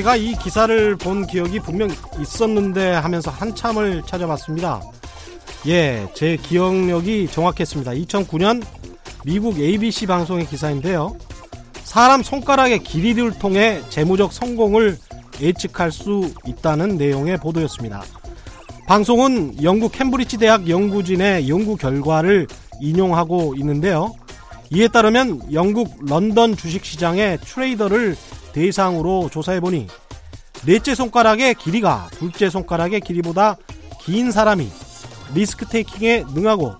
제가 이 기사를 본 기억이 분명 있었는데 하면서 한참을 찾아봤습니다. 예, 제 기억력이 정확했습니다. 2009년 미국 ABC 방송의 기사인데요. 사람 손가락의 길이를 통해 재무적 성공을 예측할 수 있다는 내용의 보도였습니다. 방송은 영국 캠브리지 대학 연구진의 연구 결과를 인용하고 있는데요. 이에 따르면 영국 런던 주식시장의 트레이더를 대상으로 조사해보니 넷째 손가락의 길이가 둘째 손가락의 길이보다 긴 사람이 리스크 테이킹에 능하고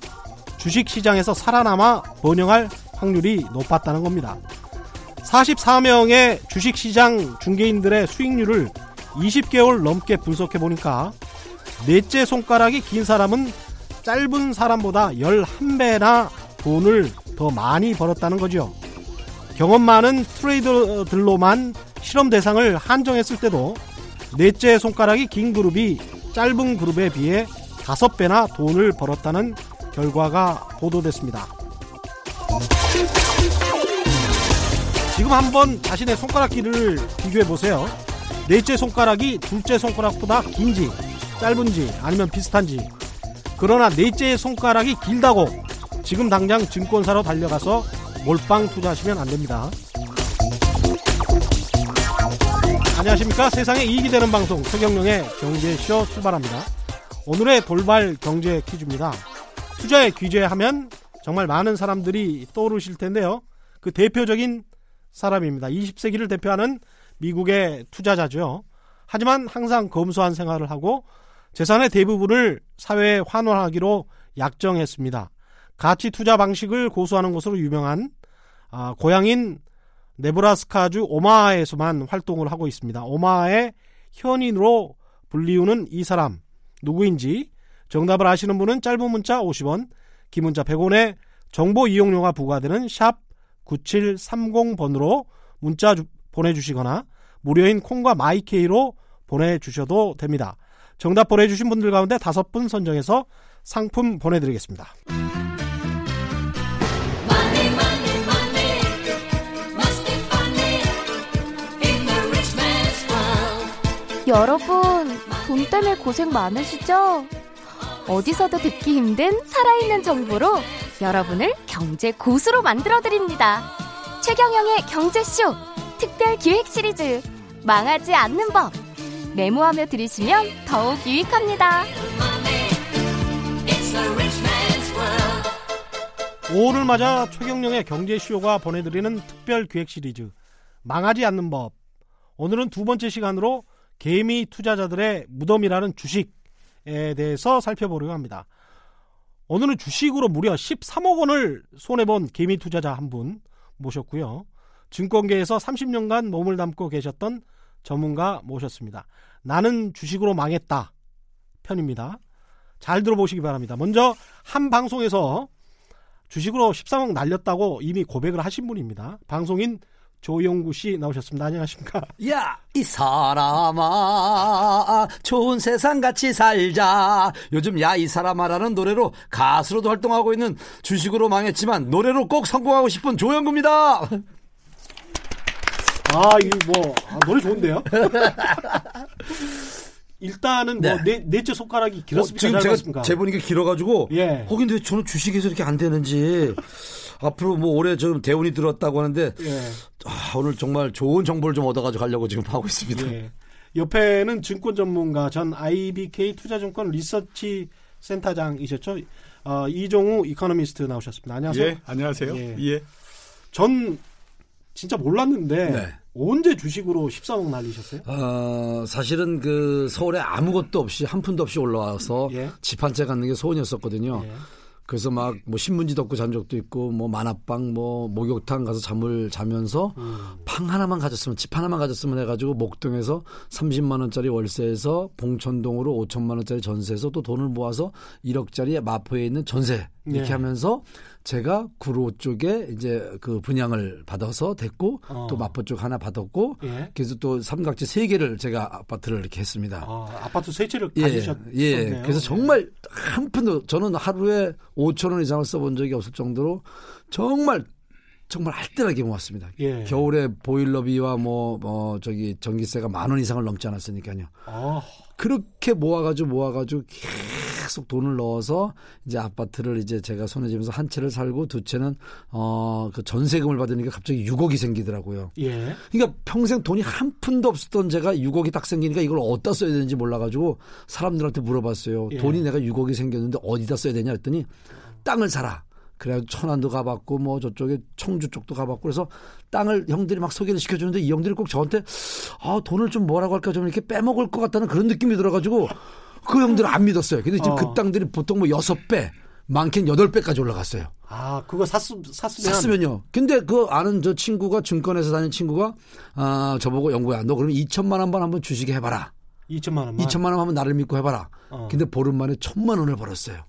주식 시장에서 살아남아 번영할 확률이 높았다는 겁니다. 44명의 주식 시장 중개인들의 수익률을 20개월 넘게 분석해 보니까 넷째 손가락이 긴 사람은 짧은 사람보다 11배나 돈을 더 많이 벌었다는 거죠. 경험 많은 트레이더들로만 실험 대상을 한정했을 때도 넷째 손가락이 긴 그룹이 짧은 그룹에 비해 5배나 돈을 벌었다는 결과가 보도됐습니다. 지금 한번 자신의 손가락 길이를 비교해 보세요. 넷째 손가락이 둘째 손가락보다 긴지, 짧은지, 아니면 비슷한지. 그러나 넷째 손가락이 길다고 지금 당장 증권사로 달려가서 몰빵 투자하시면 안 됩니다. 안녕하십니까. 세상에 이익이 되는 방송 최경령의 경제쇼 출발합니다. 오늘의 돌발 경제 퀴즈입니다. 투자에 규제하면 정말 많은 사람들이 떠오르실 텐데요. 그 대표적인 사람입니다. 20세기를 대표하는 미국의 투자자죠. 하지만 항상 검소한 생활을 하고 재산의 대부분을 사회에 환원하기로 약정했습니다. 가치 투자 방식을 고수하는 것으로 유명한 아, 고향인 네브라스카주 오마하에서만 활동을 하고 있습니다. 오마하의 현인으로 불리우는 이 사람 누구인지 정답을 아시는 분은 짧은 문자 50원, 긴 문자 100원에 정보 이용료가 부과되는 샵 9730번으로 문자 보내주시거나 무료인 콩과 마이케이로 보내주셔도 됩니다. 정답 보내주신 분들 가운데 다섯 분 선정해서 상품 보내드리겠습니다. 여러분, 돈 때문에 고생 많으시죠? 어디서도 듣기 힘든 살아있는 정보로 여러분을 경제 고수로 만들어드립니다. 최경영의 경제쇼 특별 기획 시리즈 망하지 않는 법 메모하며 들으시면 더욱 유익합니다. 5월을 맞아 최경영의 경제쇼가 보내드리는 특별 기획 시리즈 망하지 않는 법 오늘은 두 번째 시간으로 개미 투자자들의 무덤이라는 주식에 대해서 살펴보려고 합니다. 오늘은 주식으로 무려 13억 원을 손해본 개미 투자자 한 분 모셨고요. 증권계에서 30년간 몸을 담고 계셨던 전문가 모셨습니다. 나는 주식으로 망했다 편입니다. 잘 들어보시기 바랍니다. 먼저 한 방송에서 주식으로 13억 날렸다고 이미 고백을 하신 분입니다. 방송인 조영구 씨 나오셨습니다. 안녕하십니까? 야, 이 사람아, 좋은 세상 같이 살자. 요즘 야, 이 사람아라는 노래로 가수로도 활동하고 있는 주식으로 망했지만 노래로 꼭 성공하고 싶은 조영구입니다. 아, 이거 뭐, 아, 노래 좋은데요? 일단은 뭐, 네. 네, 넷째 손가락이 길었습니까? 어, 지금 제가 재보니까 길어가지고, 예. 어, 근데 저는 주식에서 이렇게 안 되는지. 앞으로 뭐 올해 좀 대운이 들었다고 하는데 예. 아, 오늘 정말 좋은 정보를 좀 얻어가지고 가려고 지금 하고 있습니다. 예. 옆에는 증권 전문가 전 IBK 투자증권 리서치 센터장이셨죠. 어, 이종우 이코노미스트 나오셨습니다. 안녕하세요. 예, 안녕하세요. 예. 예. 전 진짜 몰랐는데 네. 언제 주식으로 14억 날리셨어요? 어, 사실은 그 서울에 아무것도 없이 한 푼도 없이 올라와서 예. 집한 채 갖는 게 소원이었었거든요. 예. 그래서 막 뭐 신문지 덮고 잔 적도 있고 뭐 만화방 뭐 목욕탕 가서 잠을 자면서 음. 방 하나만 가졌으면 집 하나만 가졌으면 해가지고 목동에서 30만 원짜리 월세에서 봉천동으로 5천만 원짜리 전세에서 또 돈을 모아서 1억짜리 마포에 있는 전세 이렇게 네. 하면서 제가 구로 쪽에 이제 그 분양을 받아서 됐고 어. 또 마포 쪽 하나 받았고 예. 그래서 또 삼각지 세 개를 제가 아파트를 이렇게 했습니다. 아, 아파트 세 채를 예, 가지셨네요. 예. 그래서 정말 한 푼도 저는 하루에 5천 원 이상을 써본 적이 없을 정도로 정말 정말 알뜰하게 모았습니다. 예. 겨울에 보일러비와 뭐, 뭐, 저기 전기세가 만 원 이상을 넘지 않았으니까요. 아. 그렇게 모아가지고 모아가지고 계속 돈을 넣어서 이제 아파트를 이제 제가 손에 쥐면서 한 채를 살고 두 채는 어 그 전세금을 받으니까 갑자기 6억이 생기더라고요. 예. 그러니까 평생 돈이 한 푼도 없었던 제가 6억이 딱 생기니까 이걸 어디다 써야 되는지 몰라가지고 사람들한테 물어봤어요. 예. 돈이 내가 6억이 생겼는데 어디다 써야 되냐 했더니 땅을 사라. 그래가지고 천안도 가봤고 뭐 저쪽에 청주 쪽도 가봤고 그래서 땅을 형들이 막 소개를 시켜주는데 이 형들이 꼭 저한테 아 돈을 좀 뭐라고 할까 좀 이렇게 빼먹을 것 같다는 그런 느낌이 들어가지고 그 형들은 안 믿었어요. 근데 지금 그 어. 그 땅들이 보통 뭐 여섯 배 많게는 여덟 배까지 올라갔어요. 아, 그거 샀으, 샀으면. 샀으면요. 근데 그 아는 저 친구가 증권에서 다니는 친구가 아, 저보고 영구야. 너 그러면 2천만 원만 한번 주식에 해봐라. 2천만 원만? 2천만 원 하면 나를 믿고 해봐라. 어. 근데 보름 만에 천만 원을 벌었어요.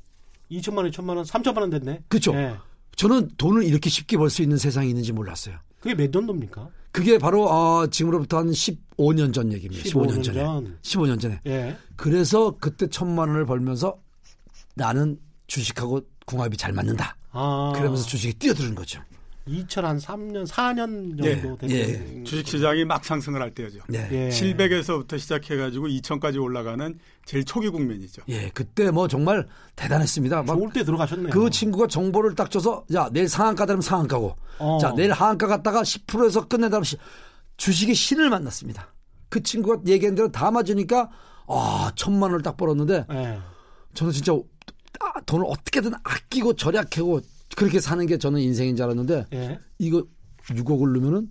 2천만 원, 1천만 원, 3천만 원 됐네. 그렇죠. 네. 저는 돈을 이렇게 쉽게 벌 수 있는 세상이 있는지 몰랐어요. 그게 몇 년도입니까? 그게 바로 어, 지금으로부터 한 15년 전 얘기입니다. 15년, 15년 전에. 전. 15년 전에. 예. 그래서 그때 천만 원을 벌면서 나는 주식하고 궁합이 잘 맞는다. 아. 그러면서 주식이 뛰어드는 거죠. 2003년, 4년 정도 예, 됐 예. 주식 시장이 막 상승을 할 때죠. 예. 예. 700에서부터 시작해가지고 2천까지 올라가는 제일 초기 국면이죠. 예, 그때 뭐 정말 대단했습니다. 막 좋을 때 들어가셨네요. 그 친구가 정보를 딱 줘서 야 내일 상한가 되면 상한가고, 어. 자 내일 하한가 갔다가 10%에서 끝내다 주식의 신을 만났습니다. 그 친구가 얘기한 대로 다 맞으니까 아 천만 원을 딱 벌었는데 예. 저는 진짜 아, 돈을 어떻게든 아끼고 절약하고 그렇게 사는 게 저는 인생인 줄 알았는데 예. 이거 6억을 넣으면은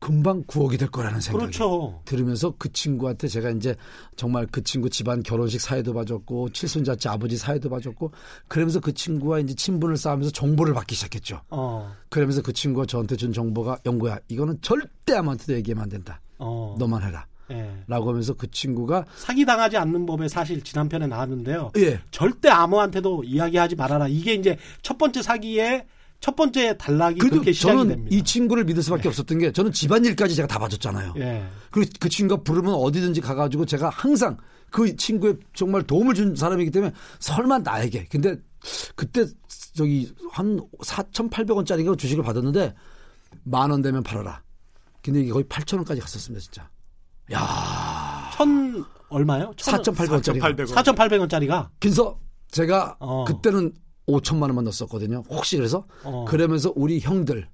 금방 9억이 될 거라는 생각이 그렇죠. 들으면서 그 친구한테 제가 이제 정말 그 친구 집안 결혼식 사회도 봐줬고 칠순자째 아버지 사회도 봐줬고 그러면서 그 친구와 이제 친분을 쌓으면서 정보를 받기 시작했죠. 어. 그러면서 그 친구가 저한테 준 정보가 영구야 이거는 절대 아무한테도 얘기하면 안 된다. 어. 너만 해라. 예. 라고 하면서 그 친구가 사기 당하지 않는 법에 사실 지난 편에 나왔는데요. 예. 절대 아무한테도 이야기하지 말아라. 이게 이제 첫 번째 사기의 첫 번째 단락이 그렇게 시작이 저는 됩니다. 이 친구를 믿을 수밖에 예. 없었던 게 저는 집안일까지 제가 다 봐줬잖아요. 예. 그리고 그 친구가 부르면 어디든지 가가지고 제가 항상 그 친구에 정말 도움을 준 사람이기 때문에 설마 나에게 근데 그때 저기 한 4,800원짜리가 주식을 받았는데 만 원 되면 팔아라. 근데 이게 거의 8,000원까지 갔었습니다, 진짜. 야. 천 얼마요? 4,800원짜리. 4,800원 짜리가. 그래서 제가 어. 그때는 5천만 원만 넣었거든요. 혹시 그래서 어. 그러면서 우리 형들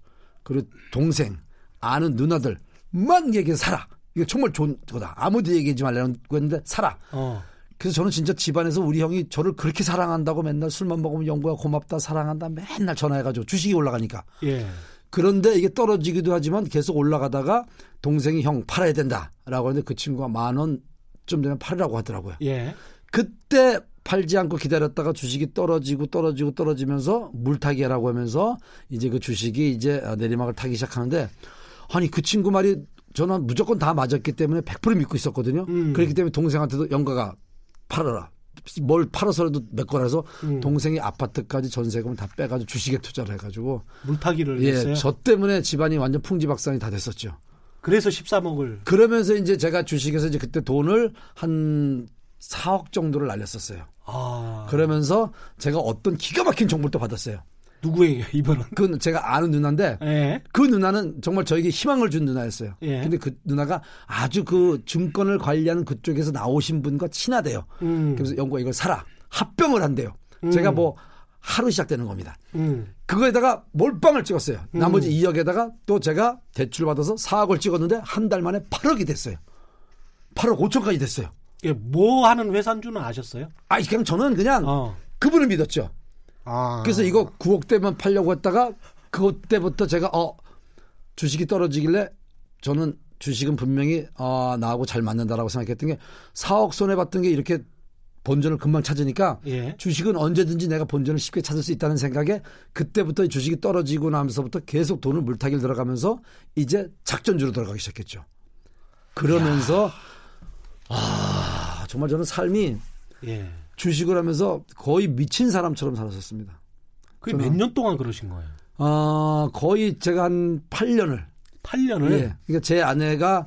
그리고 동생 아는 누나들만 얘기해 살아. 이거 정말 좋은 거다. 아무도 얘기하지 말라는 거였는데 살아. 어. 그래서 저는 진짜 집안에서 우리 형이 저를 그렇게 사랑한다고 맨날 술만 먹으면 영구야 고맙다 사랑한다 맨날 전화해가지고 주식이 올라가니까. 예. 그런데 이게 떨어지기도 하지만 계속 올라가다가 동생이 형 팔아야 된다라고 하는데 그 친구가 만원좀 되면 팔으라고 하더라고요. 예. 그때 팔지 않고 기다렸다가 주식이 떨어지고 떨어지고 떨어지면서 물타기라고 하면서 이제 그 주식이 이제 내리막을 타기 시작하는데 아니 그 친구 말이 저는 무조건 다 맞았기 때문에 100% 믿고 있었거든요. 음. 그렇기 때문에 동생한테도 영가가 팔아라. 뭘 팔아서라도 메꿔라서 음. 동생이 아파트까지 전세금을 다 빼가지고 주식에 투자를 해가지고 물타기를 예, 했어요. 저 때문에 집안이 완전 풍지박산이 다 됐었죠. 그래서 13억을 그러면서 이제 제가 주식에서 이제 그때 돈을 한 4억 정도를 날렸었어요. 아. 그러면서 제가 어떤 기가 막힌 정보를 또 받았어요. 누구에게 이번은? 그 제가 아는 누나인데 예. 그 누나는 정말 저에게 희망을 준 누나였어요. 예. 근데 그 누나가 아주 그 증권을 관리하는 그쪽에서 나오신 분과 친하대요. 음. 그래서 영구가 이걸 사라. 합병을 한대요. 음. 제가 뭐 하루 시작되는 겁니다. 음. 그거에다가 몰빵을 찍었어요. 음. 나머지 2억에다가 또 제가 대출 받아서 4억을 찍었는데 한 달 만에 8억이 됐어요. 8억 5천까지 됐어요. 뭐 하는 회사인 줄은 아셨어요? 아, 그냥 저는 그냥 어. 그분을 믿었죠. 아. 그래서 이거 9억 대만 팔려고 했다가 그때부터 제가 어 주식이 떨어지길래 저는 주식은 분명히 어, 나하고 잘 맞는다라고 생각했던 게 4억 손해 봤던 게 이렇게 본전을 금방 찾으니까 예. 주식은 언제든지 내가 본전을 쉽게 찾을 수 있다는 생각에 그때부터 주식이 떨어지고 나면서부터 계속 돈을 물타기를 들어가면서 이제 작전주로 들어가기 시작했죠. 그러면서 야. 아 정말 저는 삶이 예. 주식을 하면서 거의 미친 사람처럼 살았었습니다. 그게 몇 년 동안 그러신 거예요? 어, 거의 제가 한 8년을. 8년을? 예. 그러니까 제 아내가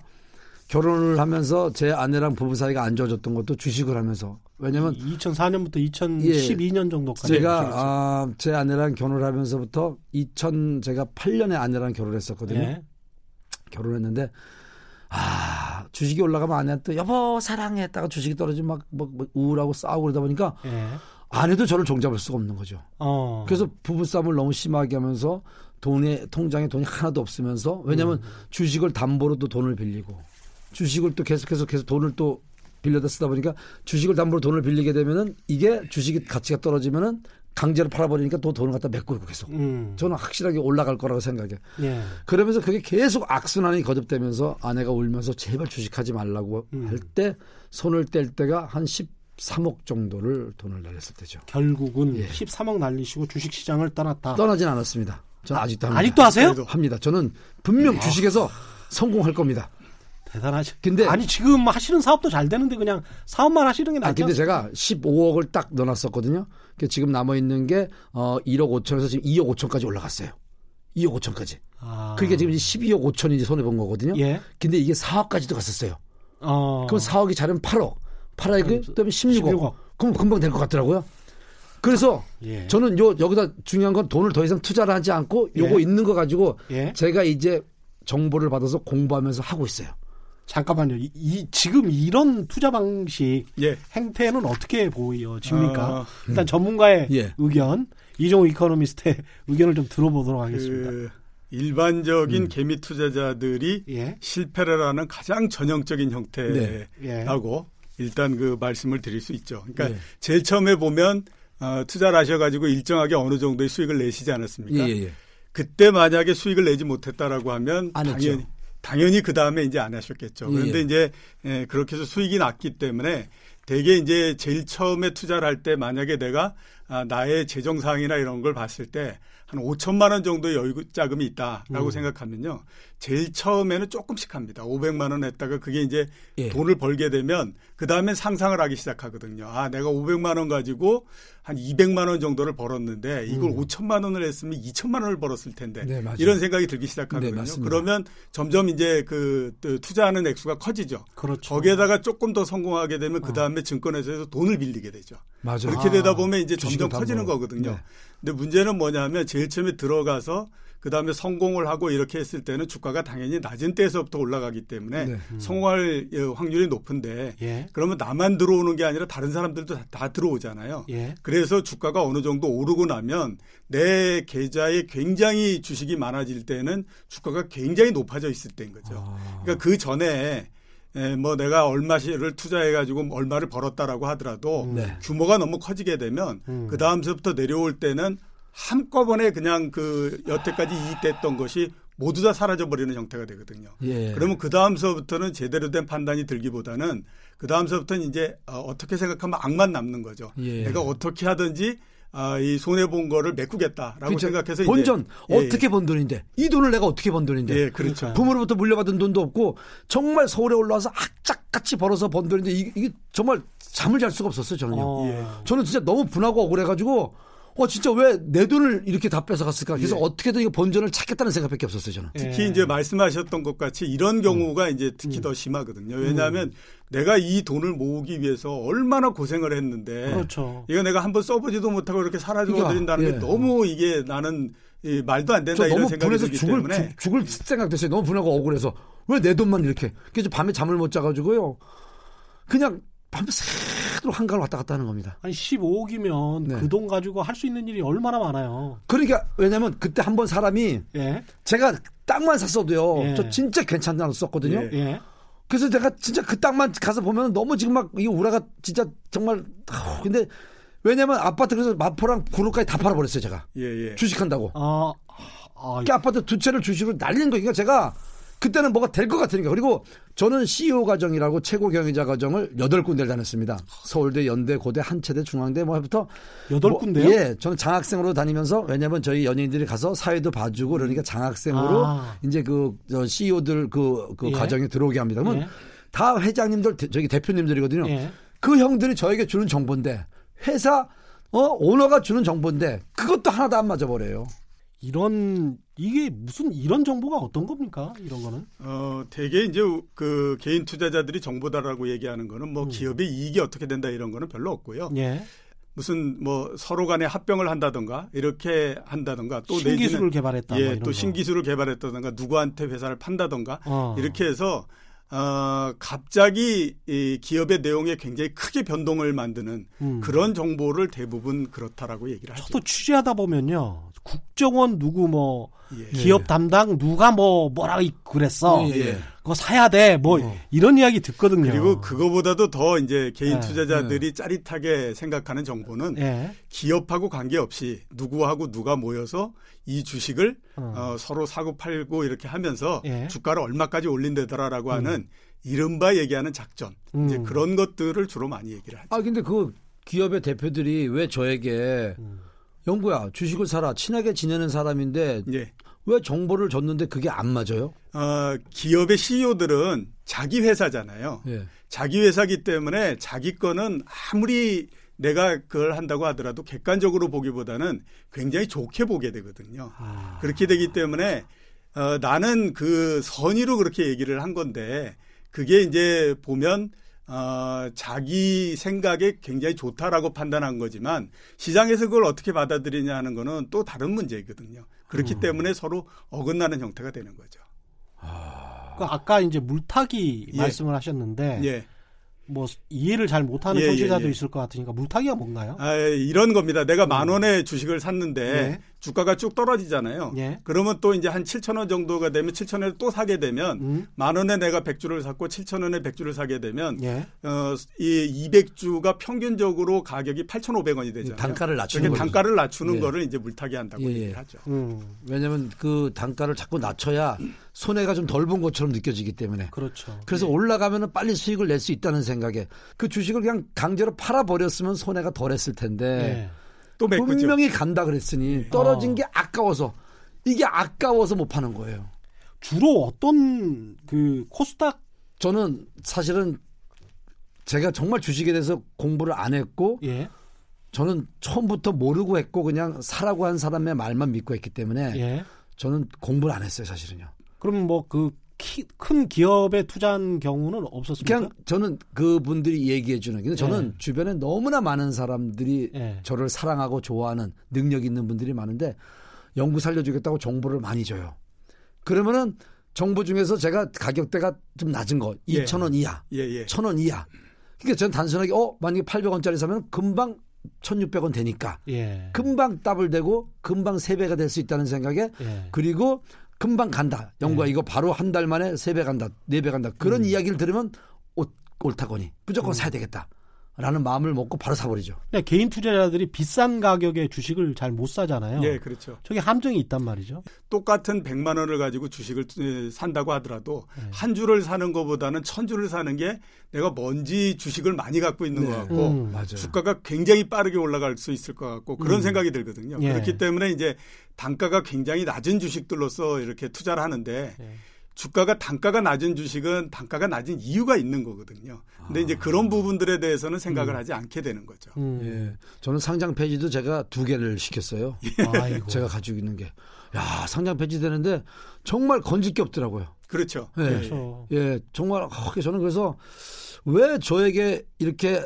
결혼을 하면서 제 아내랑 부부 사이가 안 좋아졌던 것도 주식을 하면서 왜냐면 2004년부터 2012년 예, 정도까지 제가 아, 제 아내랑 결혼을 하면서부터 2000 제가 8년에 아내랑 결혼했었거든요. 예. 결혼했는데 아 주식이 올라가면 아내한테 또 여보 사랑했다가 주식이 떨어지면 막, 막, 막 우울하고 싸우고 그러다 보니까 예. 아내도 저를 종잡을 수가 없는 거죠. 어. 그래서 부부싸움을 너무 심하게 하면서 돈에 통장에 돈이 하나도 없으면서 왜냐하면 음. 주식을 담보로 또 돈을 빌리고 주식을 또 계속해서 계속 돈을 또 빌려다 쓰다 보니까 주식을 담보로 돈을 빌리게 되면은 이게 주식이 가치가 떨어지면은 강제로 팔아버리니까 또 돈을 갖다 메꾸고 계속. 음. 저는 확실하게 올라갈 거라고 생각해. 예. 그러면서 그게 계속 악순환이 거듭되면서 아내가 울면서 제발 주식하지 말라고 음. 할때 손을 뗄 때가 한 13억 정도를 돈을 날렸을 때죠. 결국은 예. 13억 날리시고 주식 시장을 떠났다. 떠나진 않았습니다. 저는 아직도 합니다. 아직도 하세요? 합니다. 저는 분명 주식에서 성공할 겁니다. 대단하시. 근데 아니 지금 하시는 사업도 잘 되는데 그냥 사업만 하시는 게 낫죠. 아 근데 제가 15억을 딱 넣어놨었거든요. 지금 남아 있는 게 어, 1억 5천에서 지금 2억 5천까지 올라갔어요. 2억 5천까지. 아. 그게 지금 12억 5천이 손해 본 거거든요. 예. 근데 이게 4억까지도 갔었어요. 어. 그럼 4억이 자르면 8억. 8억이 그다음에 16억. 16억. 그럼 금방 될 것 같더라고요. 그래서 예. 저는 요 여기다 중요한 건 돈을 더 이상 투자를 하지 않고 요거 예. 있는 거 가지고 예. 제가 이제 정보를 받아서 공부하면서 하고 있어요. 잠깐만요. 이, 이, 지금 이런 투자 방식 예. 행태는 어떻게 보여집니까? 어, 일단 전문가의 예. 의견, 이종호 이코노미스트의 의견을 좀 들어보도록 하겠습니다. 그 일반적인 음. 개미 투자자들이 예. 실패를 하는 가장 전형적인 형태라고 네. 예. 일단 그 말씀을 드릴 수 있죠. 그러니까 예. 제일 처음에 보면 어, 투자를 하셔가지고 일정하게 어느 정도의 수익을 내시지 않았습니까? 예, 그때 만약에 수익을 내지 못했다라고 하면 당연히 당연히 그 다음에 이제 안 하셨겠죠. 예, 그런데 예. 이제 예, 그렇게 해서 수익이 났기 때문에 대개 이제 제일 처음에 투자를 할 때 만약에 내가 아, 나의 재정 상황이나 이런 걸 봤을 때 한 5천만 원 정도의 여유 자금이 있다라고 음. 생각하면요. 제일 처음에는 조금씩 합니다. 500만 원 했다가 그게 이제 예. 돈을 벌게 되면 그다음에 상상을 하기 시작하거든요. 아, 내가 500만 원 가지고 한 200만 원 정도를 벌었는데 이걸 음. 5천만 원을 했으면 2천만 원을 벌었을 텐데 네, 이런 생각이 들기 시작하거든요. 네, 그러면 점점 이제 그 투자하는 액수가 커지죠. 그렇죠. 거기에다가 조금 더 성공하게 되면 그 다음에 어. 증권회사에서 돈을 빌리게 되죠. 맞아요. 그렇게 되다 아, 보면 이제 점점 커지는 거거든요. 네. 근데 문제는 뭐냐면 제일 처음에 들어가서 그 다음에 성공을 하고 이렇게 했을 때는 주가가 당연히 낮은 때에서부터 올라가기 때문에 네. 음. 성공할 어, 확률이 높은데 예. 그러면 나만 들어오는 게 아니라 다른 사람들도 다, 다 들어오잖아요. 예. 그래서 주가가 어느 정도 오르고 나면 내 계좌에 굉장히 주식이 많아질 때는 주가가 굉장히 높아져 있을 때인 거죠. 아. 그러니까 그 전에 에, 뭐 내가 얼마를 투자해가지고 얼마를 벌었다라고 하더라도 네. 규모가 너무 커지게 되면 음. 그 다음서부터 내려올 때는 한꺼번에 그냥 그 여태까지 이익됐던 것이 모두 다 사라져버리는 형태가 되거든요. 예. 그러면 그 다음서부터는 제대로 된 판단이 들기보다는 그 다음서부터는 이제 어, 어떻게 생각하면 악만 남는 거죠. 예. 내가 어떻게 하든지 아, 이 손해 본 거를 메꾸겠다라고 그렇죠. 생각해서 본전 예, 예, 어떻게 번 돈인데 이 돈을 내가 어떻게 번 돈인데 예, 그렇죠. 부모로부터 물려받은 돈도 없고 정말 서울에 올라와서 악착같이 벌어서 번 돈인데 이게, 이게 정말 잠을 잘 수가 없었어요 저는요. 어. 저는 진짜 너무 분하고 억울해가지고 어 진짜 왜 내 돈을 이렇게 다 뺏어갔을까? 그래서 예. 어떻게든 이거 본전을 찾겠다는 생각밖에 없었어요 저는. 특히 예. 이제 말씀하셨던 것 같이 이런 경우가 음. 이제 특히 음. 더 심하거든요. 왜냐하면 음. 내가 이 돈을 모으기 위해서 얼마나 고생을 했는데 그렇죠. 이거 내가 한번 써보지도 못하고 이렇게 사라져 버린다는 그러니까, 게 예. 너무 이게 나는 이 말도 안 된다 이런 생각이 들기 죽을, 때문에 죽, 을 생각됐어요. 너무 분하고 억울해서 왜 내 돈만 이렇게 그래서 밤에 잠을 못 자가지고요. 그냥 밤새 도록 한가를 왔다 갔다 하는 겁니다. 아니 15억이면 네. 그돈 가지고 할 수 있는 일이 얼마나 많아요. 그러니까 왜냐면 그때 한 번 사람이 예. 제가 땅만 샀어도요. 예. 저 진짜 괜찮다 고 썼거든요. 예. 예. 그래서 제가 진짜 그 땅만 가서 보면 너무 지금 막 이 우라가 진짜 정말 근데 왜냐면 아파트 그래서 마포랑 구로까지 다 팔아버렸어요 제가. 예, 예. 주식한다고. 아, 아, 그 아파트 두 채를 주식으로 날리는 거니까 제가 그때는 뭐가 될 것 같으니까. 그리고 저는 CEO 과정이라고 최고 경영자 과정을 여덟 군데를 다녔습니다. 서울대, 연대, 고대, 한체대, 중앙대 뭐부터 여덟 뭐, 군데요? 예, 저는 장학생으로 다니면서 왜냐하면 저희 연예인들이 가서 사회도 봐주고 그러니까 장학생으로 아. 이제 그 CEO들 그, 그 예. 과정에 들어오게 합니다. 그러면 예. 다 회장님들, 저기 대표님들이거든요. 예. 그 형들이 저에게 주는 정보인데 회사 어 오너가 주는 정보인데 그것도 하나도 안 맞아 버려요. 이런 이게 무슨 이런 정보가 어떤 겁니까? 이런 거는? 어, 대개 이제 그 개인 투자자들이 정보다라고 얘기하는 거는 뭐 음. 기업의 이익이 어떻게 된다 이런 거는 별로 없고요. 예. 무슨 뭐 서로 간에 합병을 한다던가 이렇게 한다던가 또 신기술을 개발했다 예, 또 신기술을 개발했다던가 누구한테 회사를 판다던가 어. 이렇게 해서 어, 갑자기 이 기업의 내용에 굉장히 크게 변동을 만드는 음. 그런 정보를 대부분 그렇다라고 얘기를 하죠. 저도 취재하다 보면요. 국정원 누구 뭐 예. 기업 담당 누가 뭐 뭐라 그랬어. 예. 예. 그거 사야 돼. 뭐 어. 이런 이야기 듣거든요. 그리고 그거보다도 더 이제 개인 예. 투자자들이 예. 짜릿하게 생각하는 정보는 예. 기업하고 관계없이 누구하고 누가 모여서 이 주식을 어. 어, 서로 사고 팔고 이렇게 하면서 주가를 얼마까지 올린다더라라고 음. 하는 이른바 얘기하는 작전 음. 이제 그런 것들을 주로 많이 얘기를 하죠. 아 근데 그 기업의 대표들이 왜 저에게 음. 영구야 주식을 사라 친하게 지내는 사람인데 예. 왜 정보를 줬는데 그게 안 맞아요? 어, 기업의 CEO들은 자기 회사잖아요. 예. 자기 회사기 때문에 자기 거는 아무리 내가 그걸 한다고 하더라도 객관적으로 보기보다는 굉장히 좋게 보게 되거든요. 아. 그렇게 되기 때문에 어, 나는 그 선의로 그렇게 얘기를 한 건데 그게 이제 보면 어, 자기 생각에 굉장히 좋다라고 판단한 거지만 시장에서 그걸 어떻게 받아들이냐 하는 거는 또 다른 문제거든요. 그렇기 음. 때문에 서로 어긋나는 형태가 되는 거죠. 아... 그 아까 이제 물타기 예. 말씀을 하셨는데 예. 뭐 이해를 잘 못하는 예, 청취자도 예, 예. 있을 것 같으니까 물타기가 뭔가요? 아, 이런 겁니다. 내가 음. 만 원의 주식을 샀는데 예. 주가가 쭉 떨어지잖아요. 예. 그러면 또 이제 한 7천 원 정도가 되면 7천 원을 또 사게 되면 음. 만 원에 내가 100주를 샀고 7천 원에 100주를 사게 되면 예. 어, 이 200주가 평균적으로 가격이 8,500원이 되잖아요. 단가를 낮추는 거죠. 단가를 낮추는 예. 거를 이제 물타기 한다고 예, 예. 얘기를 하죠. 음. 왜냐하면 그 단가를 자꾸 낮춰야 손해가 좀 덜 본 것처럼 느껴지기 때문에. 그렇죠. 그래서 올라가면은 빨리 수익을 낼 수 있다는 생각에 그 주식을 그냥 강제로 팔아 버렸으면 손해가 덜했을 텐데. 또 분명히 간다 그랬으니 네. 떨어진 어. 게 아까워서 이게 아까워서 못 파는 거예요. 주로 어떤 그 코스닥 저는 사실은 제가 정말 주식에 대해서 공부를 안 했고 예. 저는 처음부터 모르고 했고 그냥 사라고 한 사람의 말만 믿고 했기 때문에 예. 저는 공부를 안 했어요 사실은요. 그럼 뭐 그 키, 큰 기업에 투자한 경우는 없었습니까? 그냥 저는 그분들이 얘기해 주는. 근데 저는 네. 주변에 너무나 많은 사람들이 네. 저를 사랑하고 좋아하는 능력 있는 분들이 많은데 연구 살려주겠다고 정보를 많이 줘요. 그러면은 정보 중에서 제가 가격대가 좀 낮은 거, 2,000원 예. 이하, 예, 예. 1,000원 이하. 그러니까 저는 단순하게 어 만약에 800원짜리 사면 금방 1,600원 되니까 예. 금방 더블 되고 금방 3배가 될 수 있다는 생각에 예. 그리고 금방 간다. 영구가 네. 이거 바로 한 달 만에 세 배 간다, 네 배 간다. 그런 음. 이야기를 들으면 옳, 옳다거니 무조건 음. 사야 되겠다. 라는 마음을 먹고 바로 사버리죠. 네, 개인 투자자들이 비싼 가격의 주식을 잘 못 사잖아요. 네, 그렇죠. 저게 함정이 있단 말이죠. 똑같은 100만 원을 가지고 주식을 산다고 하더라도 네. 한 주를 사는 것보다는 천 주를 사는 게 내가 뭔지 주식을 많이 갖고 있는 네. 것 같고 음, 주가가 굉장히 빠르게 올라갈 수 있을 것 같고 그런 음. 생각이 들거든요. 예. 그렇기 때문에 이제 단가가 굉장히 낮은 주식들로서 이렇게 투자를 하는데 예. 주가가 단가가 낮은 주식은 단가가 낮은 이유가 있는 거거든요. 근데 아. 이제 그런 부분들에 대해서는 생각을 음. 하지 않게 되는 거죠. 음. 예. 저는 상장 폐지도 제가 두 개를 시켰어요. 예. 제가 가지고 있는 게. 야, 상장 폐지 되는데 정말 건질 게 없더라고요. 그렇죠. 예. 그렇죠. 예. 정말 어, 저는 그래서 왜 저에게 이렇게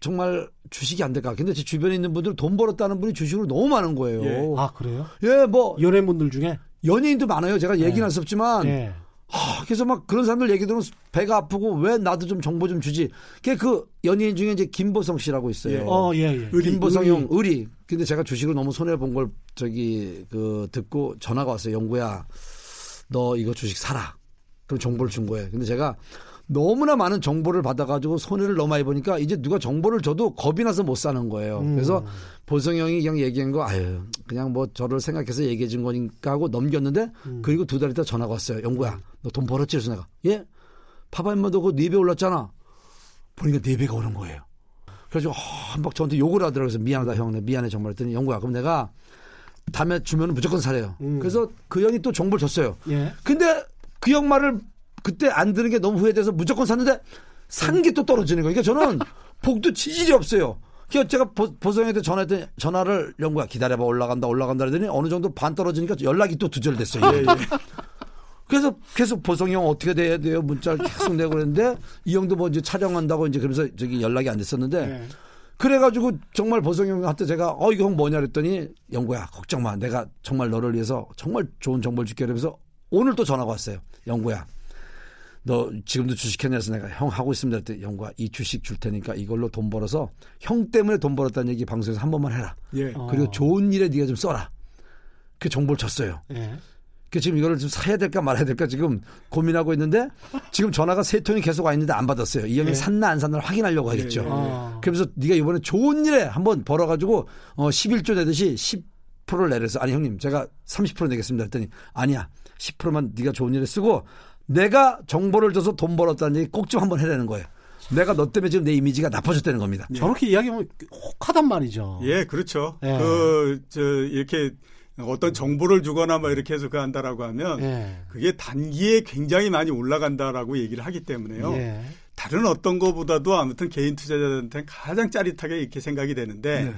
정말 주식이 안 될까? 근데 제 주변에 있는 분들 돈 벌었다는 분이 주식으로 너무 많은 거예요. 예. 아, 그래요? 예, 뭐 연예인분들 중에 연예인도 많아요. 제가 얘기는 네. 할수 없지만 예. 하, 그래서 막 그런 사람들 얘기 들으면 배가 아프고 왜 나도 좀 정보 좀 주지. 그 연예인 중에 이제 김보성 씨라고 있어요. 예. 어, 예, 예. 의리, 김보성 형 의리. 근데 제가 주식을 너무 손해 본 걸 저기 그 듣고 전화가 왔어요. 영구야, 너 이거 주식 사라. 그럼 정보를 준 거예요. 근데 제가 너무나 많은 정보를 받아가지고 손해를 너무 많이 보니까 이제 누가 정보를 줘도 겁이 나서 못 사는 거예요. 음. 그래서 보성 형이 그냥 얘기한 거, 아유, 그냥 뭐 저를 생각해서 얘기해 준 거니까 하고 넘겼는데 음. 그리고 두 달 있다 전화가 왔어요. 영구야, 너 돈 벌었지? 그래서 내가, 예? 파바 인마 너그 4배 올랐잖아. 보니까 4배가 오는 거예요. 그래서 한박 저한테 욕을 하더라고요. 그래서 미안하다 형, 내 미안해 정말 했더니 영구야, 그럼 내가 다음에 주면 무조건 사래요. 음. 그래서 그 형이 또 정보를 줬어요. 예. 근데 그 형 말을 그때 안 드는 게 너무 후회돼서 무조건 샀는데 산 게 또 떨어지는 거예요. 그러니까 저는 복도 지질이 없어요. 그 제가 보성한테 전화했더니 전화를 연구야 기다려봐 올라간다 올라간다 그러더니 어느 정도 반 떨어지니까 연락이 또 두절됐어요. 예, 예. 그래서 계속 보성이 형 어떻게 돼야 돼요 문자를 계속 내고 그랬는데 이 형도 뭐 이제 촬영한다고 이제 그러면서 저기 연락이 안 됐었는데 네. 그래가지고 정말 보성이 형한테 제가 어 이거 형 뭐냐 그랬더니 영구야 걱정 마 내가 정말 너를 위해서 정말 좋은 정보를 줄게 그러면서 오늘 또 전화가 왔어요 영구야 너 지금도 주식했냐서 내가 형 하고 있습니다 그랬더니 영구야 이 주식 줄 테니까 이걸로 돈 벌어서 형 때문에 돈 벌었다는 얘기 방송에서 한 번만 해라 예. 그리고 좋은 일에 네가 좀 써라 그 정보를 줬어요 예. 그 지금 이거를 좀 사야 될까 말아야 될까 지금 고민하고 있는데 지금 전화가 세 통이 계속 와 있는데 안 받았어요. 이 형이 네. 샀나 안 샀나를 확인하려고 하겠죠. 네. 아. 그러면서 네가 이번에 좋은 일에 한번 벌어가지고 어 11조 내듯이 10%를 내려서 아니 형님 제가 30% 내겠습니다 했더니 아니야 10%만 네가 좋은 일에 쓰고 내가 정보를 줘서 돈 벌었다는 얘기 꼭 좀 한번 해라는 거예요. 내가 너 때문에 지금 내 이미지가 나빠졌다는 겁니다. 예. 저렇게 이야기하면 혹하단 말이죠. 예, 그렇죠. 예. 그, 저, 이렇게 어떤 정보를 주거나 뭐 이렇게 해서 그 한다라고 하면 예. 그게 단기에 굉장히 많이 올라간다라고 얘기를 하기 때문에요. 예. 다른 어떤 것보다도 아무튼 개인 투자자들한테는 가장 짜릿하게 이렇게 생각이 되는데 네.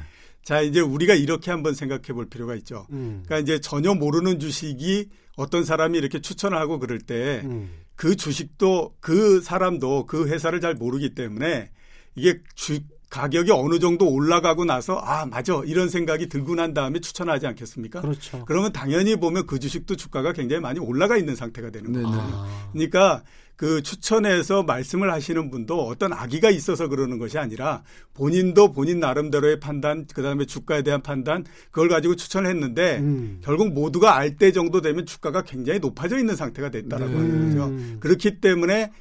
자 이제 우리가 이렇게 한번 생각해 볼 필요가 있죠. 음. 그러니까 이제 전혀 모르는 주식이 어떤 사람이 이렇게 추천을 하고 그럴 때그 음. 그 주식도 그 사람도 그 회사를 잘 모르기 때문에 이게 주, 가격이 어느 정도 올라가고 나서 아 맞아 이런 생각이 들고 난 다음에 추천하지 않겠습니까? 그렇죠. 그러면 당연히 보면 그 주식도 주가가 굉장히 많이 올라가 있는 상태가 되는 거예요. 아. 그러니까 그 추천해서 말씀을 하시는 분도 어떤 악의가 있어서 그러는 것이 아니라 본인도 본인 나름대로의 판단, 그 다음에 주가에 대한 판단, 그걸 가지고 추천을 했는데 음. 결국 모두가 알 때 정도 되면 주가가 굉장히 높아져 있는 상태가 됐다라고 네. 하는 거죠. 음. 그렇기 때문에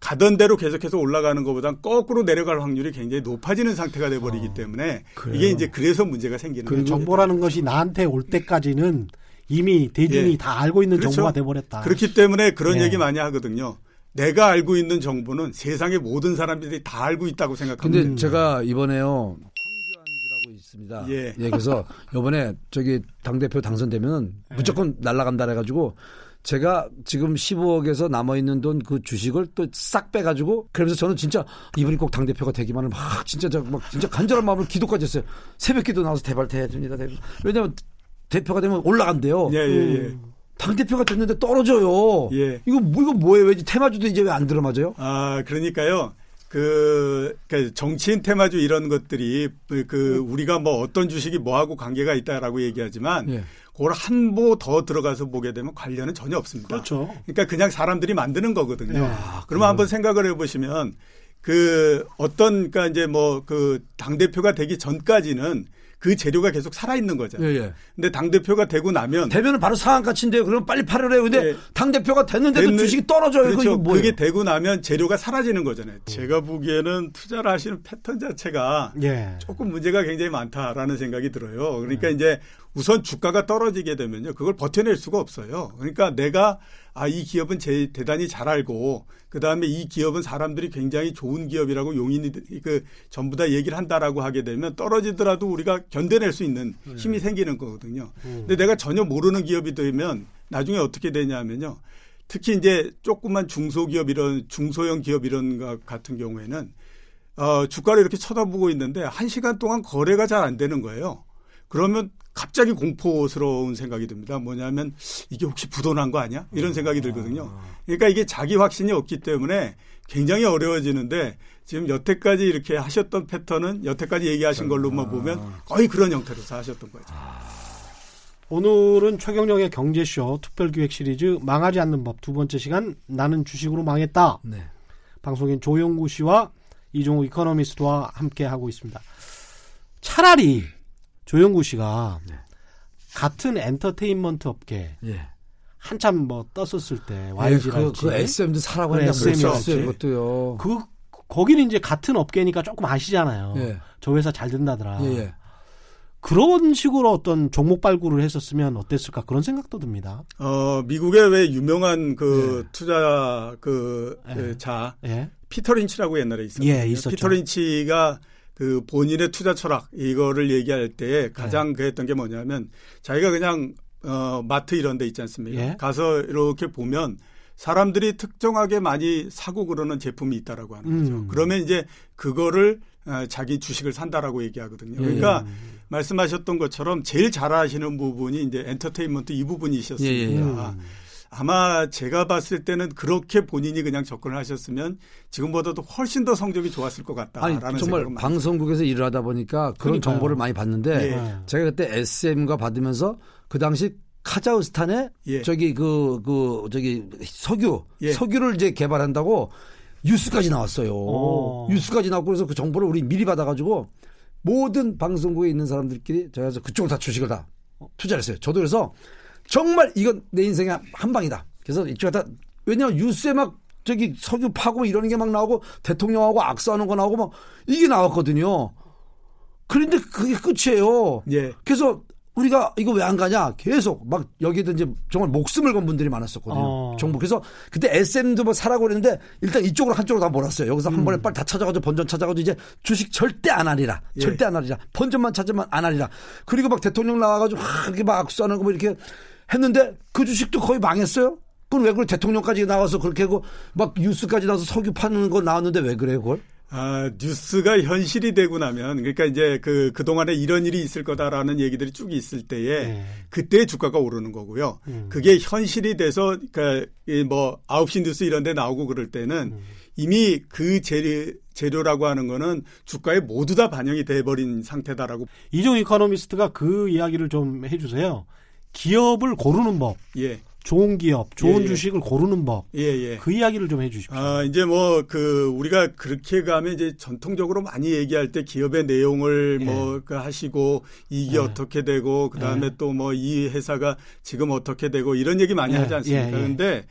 가던 대로 계속해서 올라가는 것보다 거꾸로 내려갈 확률이 굉장히 높아지는 상태가 돼버리기 어, 때문에 그래요. 이게 이제 그래서 문제가 생기는 그 거죠. 정보라는 것이 나한테 올 때까지는 이미 대중이 예. 다 알고 있는 그렇죠. 정보가 돼버렸다. 그렇기 때문에 그런 예. 얘기 많이 하거든요. 내가 알고 있는 정보는 세상의 모든 사람들이 다 알고 있다고 생각합니다. 근데 제가 이번에요. 황교안주라고 있습니다. 예. 예. 그래서 이번에 저기 당대표 당선되면 예. 무조건 날라간다 해가지고 제가 지금 15억에서 남아있는 돈 그 주식을 또 싹 빼가지고 그러면서 저는 진짜 이분이 꼭 당대표가 되기만을 막 진짜 막 진짜 간절한 마음으로 기도까지 했어요. 새벽 기도 나와서 대발해야 됩니다. 왜냐면 대표가 되면 올라간대요. 예, 예, 예. 당 대표가 됐는데 떨어져요. 예. 이거, 뭐, 이거 뭐예요? 왜 테마주도 이제 왜 안 들어맞아요? 아, 그러니까요. 그, 그 정치인 테마주 이런 것들이 그 우리가 뭐 어떤 주식이 뭐하고 관계가 있다라고 얘기하지만 예. 그걸 한 보 더 들어가서 보게 되면 관련은 전혀 없습니다. 그렇죠. 그러니까 그냥 사람들이 만드는 거거든요. 네. 그러면 한번 생각을 해보시면 그 어떤 그러니까 이제 뭐 그 당 대표가 되기 전까지는 그 재료가 계속 살아있는 거잖아요. 예, 예. 근데 당대표가 되고 나면. 되면은 바로 상한가치인데요. 그러면 빨리 팔으래 요. 근데 예. 당대표가 됐는데도 됐는, 주식이 떨어져요. 그렇죠. 그게 되고 나면 재료가 사라지는 거잖아요. 음. 제가 보기에는 투자를 하시는 패턴 자체가 예. 조금 문제가 굉장히 많다라는 생각이 들어요. 그러니까 예. 이제 우선 주가가 떨어지게 되면요. 그걸 버텨낼 수가 없어요. 그러니까 내가 아, 이 기업은 제 대단히 잘 알고 그다음에 이 기업은 사람들이 굉장히 좋은 기업이라고 용인이 그 전부 다 얘기를 한다라고 하게 되면 떨어지더라도 우리가 견뎌낼 수 있는 네. 힘이 네. 생기는 거거든요. 음. 근데 내가 전혀 모르는 기업이 되면 나중에 어떻게 되냐면요. 특히 이제 조그만 중소기업 이런 중소형 기업 이런 것 같은 경우에는 어, 주가를 이렇게 쳐다보고 있는데 한 시간 동안 거래가 잘 안 되는 거예요. 그러면 갑자기 공포스러운 생각이 듭니다. 뭐냐면 이게 혹시 부도난 거 아니야? 이런 생각이 들거든요. 그러니까 이게 자기 확신이 없기 때문에 굉장히 어려워지는데 지금 여태까지 이렇게 하셨던 패턴은 여태까지 얘기하신 걸로만 보면 거의 그런 형태로서 하셨던 거죠. 오늘은 최경령의 경제쇼 특별기획 시리즈 망하지 않는 법 두 번째 시간 나는 주식으로 망했다. 네. 방송인 조영구 씨와 이종욱 이코노미스트와 함께 하고 있습니다. 차라리 조영구 씨가 네. 같은 엔터테인먼트 업계 예. 한참 뭐 떴었을 때 YG랄지 그, 그 SM도 사라고 했냐 SM이었지 그것도요. 그 거기는 이제 같은 업계니까 조금 아시잖아요. 예. 저 회사 잘 된다더라. 예, 예. 그런 식으로 어떤 종목 발굴을 했었으면 어땠을까 그런 생각도 듭니다. 어 미국의 왜 유명한 그 예. 투자 그자 예. 그 피터 린치라고 옛날에 있었어요. 예, 있었죠. 피터 린치가 그 본인의 투자 철학 이거를 얘기할 때 가장 네. 그랬던 게 뭐냐면 자기가 그냥 어 마트 이런 데 있지 않습니까? 예. 가서 이렇게 보면 사람들이 특정하게 많이 사고 그러는 제품이 있다라고 하는 거죠. 음. 그러면 이제 그거를 어, 자기 주식을 산다라고 얘기하거든요. 그러니까 예. 말씀하셨던 것처럼 제일 잘하시는 부분이 이제 엔터테인먼트 이 부분이셨습니다. 예. 아마 제가 봤을 때는 그렇게 본인이 그냥 접근을 하셨으면 지금보다도 훨씬 더 성적이 좋았을 것 같다라는 아니, 정말 방송국에서 일을 하다 보니까 그런 그러니까요. 정보를 많이 받는데 예. 제가 그때 SM과 받으면서 그 당시 카자흐스탄에 예. 저기 그, 그, 저기 석유, 예. 석유를 이제 개발한다고 뉴스까지 나왔어요. 오. 뉴스까지 나왔고 그래서 그 정보를 우리 미리 받아가지고 모든 방송국에 있는 사람들끼리 제가 그쪽을 다 주식을 다 투자를 했어요. 저도 그래서 정말 이건 내 인생의 한 방이다. 그래서 이쪽에 다 왜냐면 뉴스에 막 저기 석유 파고 이러는 게 막 나오고 대통령하고 악수하는 거 나오고 막 이게 나왔거든요. 그런데 그게 끝이에요. 예. 그래서 우리가 이거 왜 안 가냐 계속 막 여기도 이제 정말 목숨을 건 분들이 많았었거든요. 어. 정부 그래서 그때 SM도 뭐 사라고 그랬는데 일단 이쪽으로 한쪽으로 다 몰았어요. 여기서 한 음. 번에 빨리 다 찾아가지고 번전 찾아가지고 이제 주식 절대 안 하리라. 예. 절대 안 하리라. 번전만 찾으면 안 하리라. 그리고 막 대통령 나와가지고 이렇게 막 악수하는 거 뭐 이렇게 했는데 그 주식도 거의 망했어요. 그건 왜 그래? 대통령까지 나와서 그렇게 하고 막 뉴스까지 나와서 석유 파는 거 나왔는데 왜 그래 그걸? 아, 뉴스가 현실이 되고 나면 그러니까 이제 그 그동안에 이런 일이 있을 거다라는 얘기들이 쭉 있을 때에 네. 그때 주가가 오르는 거고요. 음. 그게 현실이 돼서 그러니까 뭐 9시 뉴스 이런 데 나오고 그럴 때는 음. 이미 그 재료, 재료라고 하는 거는 주가에 모두 다 반영이 돼 버린 상태다라고 이종 이코노미스트가 그 이야기를 좀 해 주세요. 기업을 고르는 법. 예. 좋은 기업, 좋은 예, 예. 주식을 고르는 법. 예, 예. 그 이야기를 좀 해주십시오. 아, 이제 뭐, 그, 우리가 그렇게 가면 이제 전통적으로 많이 얘기할 때 기업의 내용을 예. 뭐, 그 하시고, 이게 예. 어떻게 되고, 그 다음에 또 뭐, 이 회사가 지금 어떻게 되고, 이런 얘기 많이 하지 않습니까? 그런데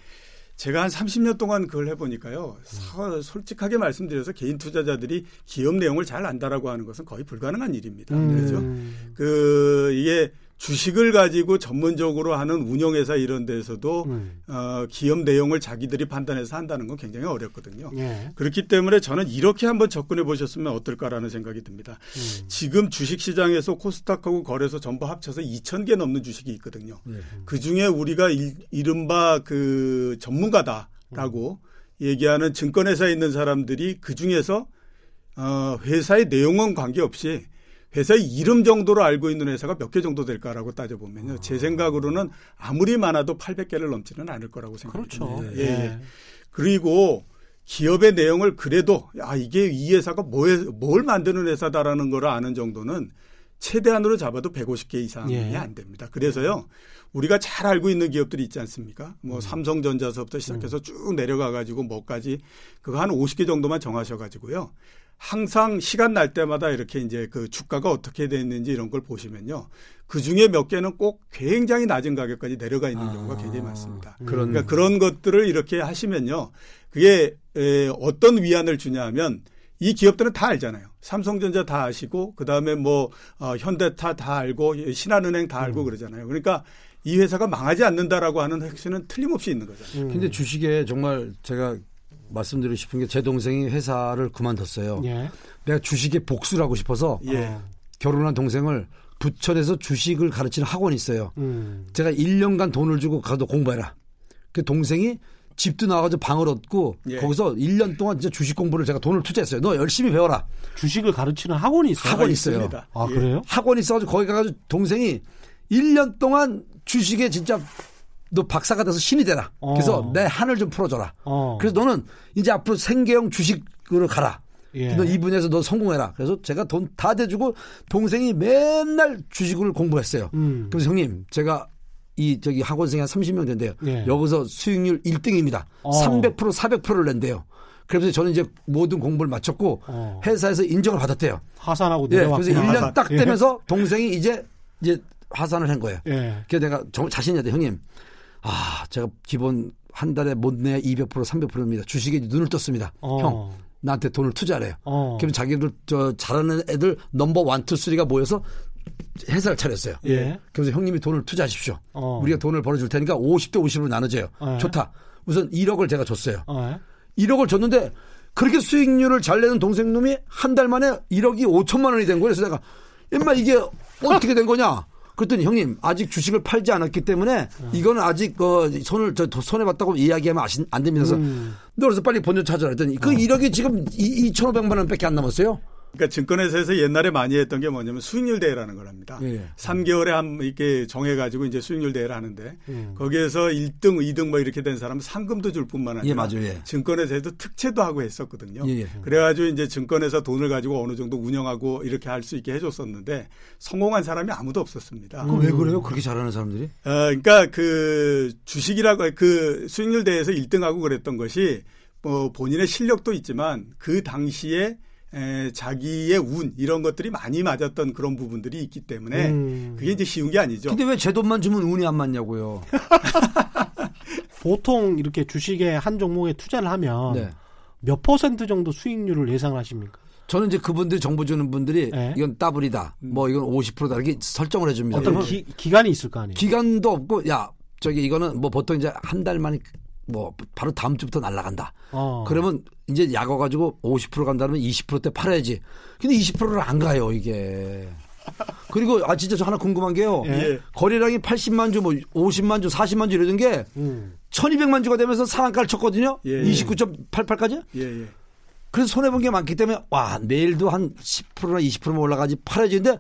제가 한 30년 동안 그걸 해보니까요. 음. 솔직하게 말씀드려서 개인 투자자들이 기업 내용을 잘 안다라고 하는 것은 거의 불가능한 일입니다. 음. 그렇죠? 그, 이게 주식을 가지고 전문적으로 하는 운영회사 이런 데서도 음. 어, 기업 내용을 자기들이 판단해서 한다는 건 굉장히 어렵거든요. 예. 그렇기 때문에 저는 이렇게 한번 접근해 보셨으면 어떨까라는 생각이 듭니다. 음. 지금 주식 시장에서 코스닥하고 거래소 전부 합쳐서 2천 개 넘는 주식이 있거든요. 예. 그 중에 우리가 일, 이른바 그 전문가다라고 음. 얘기하는 증권회사에 있는 사람들이 그 중에서 어, 회사의 내용은 관계없이 회사의 이름 정도로 알고 있는 회사가 몇 개 정도 될까라고 따져보면요. 아. 제 생각으로는 아무리 많아도 800개를 넘지는 않을 거라고 생각합니다. 그렇죠. 예. 예. 그리고 기업의 내용을 그래도 아 이게 이 회사가 뭐에, 뭘 만드는 회사다라는 걸 아는 정도는 최대한으로 잡아도 150개 이상이 예. 안 됩니다. 그래서요. 우리가 잘 알고 있는 기업들이 있지 않습니까? 뭐 음. 삼성전자서부터 시작해서 음. 쭉 내려가 가지고 뭐까지 그거 한 50개 정도만 정하셔 가지고요. 항상 시간 날 때마다 이렇게 이제 그 주가가 어떻게 됐는지 이런 걸 보시면요. 그 중에 몇 개는 꼭 굉장히 낮은 가격까지 내려가 있는 아, 경우가 굉장히 많습니다. 그런. 그러니까 그런 것들을 이렇게 하시면요. 그게 에, 어떤 위안을 주냐 하면 이 기업들은 다 알잖아요. 삼성전자 다 아시고 그다음에 뭐 어, 현대타 다 알고 신한은행 다 알고 음. 그러잖아요. 그러니까 이 회사가 망하지 않는다라고 하는 핵심은 틀림없이 있는 거죠. 음. 근데 주식에 정말 제가 말씀드리고 싶은 게 제 동생이 회사를 그만뒀어요. 예. 내가 주식에 복수를 하고 싶어서 예. 결혼한 동생을 부천에서 주식을 가르치는 학원이 있어요. 음. 제가 1년간 돈을 주고 가도 공부해라. 그 동생이 집도 나와가지고 방을 얻고 예. 거기서 1년 동안 진짜 주식 공부를 제가 돈을 투자했어요. 너 열심히 배워라. 주식을 가르치는 학원이 있어요? 학원이 있어요. 아, 그래요? 학원이 있어 가지고 거기 가 가지고 동생이 1년 동안 주식에 진짜 너 박사가 돼서 신이 되라. 어. 그래서 내 한을 좀 풀어줘라. 어. 그래서 너는 이제 앞으로 생계형 주식으로 가라. 예. 너이 분야에서 너 성공해라. 그래서 제가 돈 다 대주고 동생이 맨날 주식을 공부했어요. 음. 그래서 형님 제가 이 저기 학원생이 한 30명 된대요. 예. 여기서 수익률 1등입니다. 어. 300% 400%를 낸대요. 그래서 저는 이제 모든 공부를 마쳤고 어. 회사에서 인정을 받았대요. 하산하고 예, 그래서 1년 딱 예. 되면서 동생이 이제 이제 하산을 한 거예요. 예. 그래서 내가 정말 자신이 있는데 형님 아, 제가 기본 한 달에 못 내야 200% 300%입니다. 주식에 눈을 떴습니다. 어. 형, 나한테 돈을 투자래요. 어. 그럼 자기들 저 잘하는 애들 number one, two, three가 모여서 회사를 차렸어요. 예. 그래서 형님이 돈을 투자하십시오. 어. 우리가 돈을 벌어줄 테니까 50대 50으로 나눠줘요. 예. 좋다. 우선 1억을 제가 줬어요. 어. 1억을 줬는데 그렇게 수익률을 잘 내는 동생 놈이 한 달 만에 1억이 5천만 원이 된 거예요. 그래서 내가 임마 이게 어떻게 된 거냐? 그랬더니 형님 아직 주식을 팔지 않았기 때문에 음. 이거는 아직 어, 손을 저 손해 봤다고 이야기하면 아신, 안 됩니다. 그래서 음. 그래서 빨리 본전 찾아라 했더니 그 어. 1억이 지금 2,500만 원밖에 안 남았어요. 그러니까 증권회사에서 옛날에 많이 했던 게 뭐냐면 수익률 대회라는 걸 합니다. 예. 3개월에 한 이렇게 정해 가지고 이제 수익률 대회를 하는데 음. 거기에서 1등, 2등 뭐 이렇게 된 사람은 상금도 줄 뿐만 아니라 예, 맞아요. 예. 증권회사에도 특채도 하고 했었거든요. 예, 예. 그래 가지고 이제 증권회사 돈을 가지고 어느 정도 운영하고 이렇게 할 수 있게 해 줬었는데 성공한 사람이 아무도 없었습니다. 음. 왜 그래요? 그렇게 잘하는 사람들이? 어, 그러니까 그 주식이라고 그 수익률 대회에서 1등하고 그랬던 것이 뭐 본인의 실력도 있지만 그 당시에 에, 자기의 운 이런 것들이 많이 맞았던 그런 부분들이 있기 때문에 음. 그게 이제 쉬운 게 아니죠. 근데 왜 제 돈만 주면 운이 안 맞냐고요. 보통 이렇게 주식에 한 종목에 투자를 하면 네. 몇 퍼센트 정도 수익률을 예상하십니까? 저는 이제 그분들 정보 주는 분들이 네. 이건 더블이다. 뭐 이건 50%다. 이렇게 설정을 해 줍니다. 어떤 기, 기간이 있을 거 아니에요? 기간도 없고 야, 저기 이거는 뭐 보통 이제 한 달 만에 뭐 바로 다음 주부터 날라간다. 어. 그러면 이제 약어 가지고 50% 간다면 20%대 팔아야지. 근데 20%를 안 가요 이게. 그리고 아 진짜 저 하나 궁금한 게요. 예. 거래량이 80만 주, 뭐 50만 주, 40만 주 이러던 게 음. 1200만 주가 되면서 상한가를 쳤거든요. 예. 29.88까지. 예. 예. 그래서 손해 본 게 많기 때문에 와 내일도 한 10%나 20%만 올라가지 팔아야지는데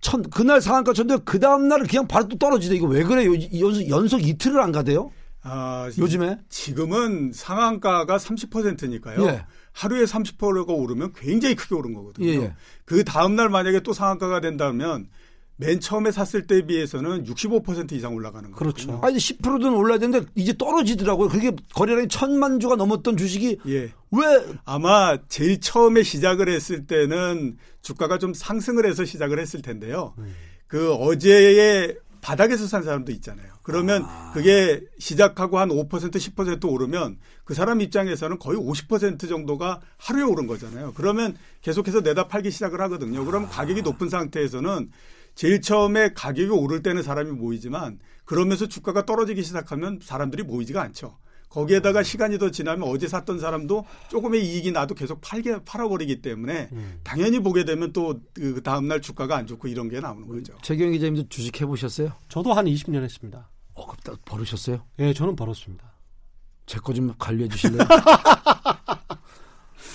천 그날 상한가 쳤는데 그 다음 날 그냥 바로 또 떨어지대. 이거 왜 그래? 요 연속, 연속 이틀을 안 가대요? 아, 요즘에 지금은 상한가가 30%니까요. 예. 하루에 30%가 오르면 굉장히 크게 오른 거거든요. 예. 예. 그 다음 날 만약에 또 상한가가 된다면 맨 처음에 샀을 때에 비해서는 65% 이상 올라가는 거죠. 그렇죠. 아니 10%든 올라야 되는데 이제 떨어지더라고요. 그게 거래량이 천만 주가 넘었던 주식이 예. 왜 아마 제일 처음에 시작을 했을 때는 주가가 좀 상승을 해서 시작을 했을 텐데요. 음. 그 어제의 바닥에서 산 사람도 있잖아요. 그러면 아. 그게 시작하고 한 5% 10% 오르면 그 사람 입장에서는 거의 50% 정도가 하루에 오른 거잖아요. 그러면 계속해서 내다 팔기 시작을 하거든요. 그러면 아. 가격이 높은 상태에서는 제일 처음에 가격이 오를 때는 사람이 모이지만 그러면서 주가가 떨어지기 시작하면 사람들이 모이지가 않죠. 거기에다가 시간이 더 지나면 어제 샀던 사람도 조금의 이익이 나도 계속 팔게 팔아버리기 때문에 음. 당연히 보게 되면 또 그 다음날 주가가 안 좋고 이런 게 나오는 거죠. 최경 기자님도 주식 해보셨어요? 저도 한 20년 했습니다. 어, 버르셨어요? 예, 네, 저는 벌었습니다. 제 거 좀 관리해 주실래요?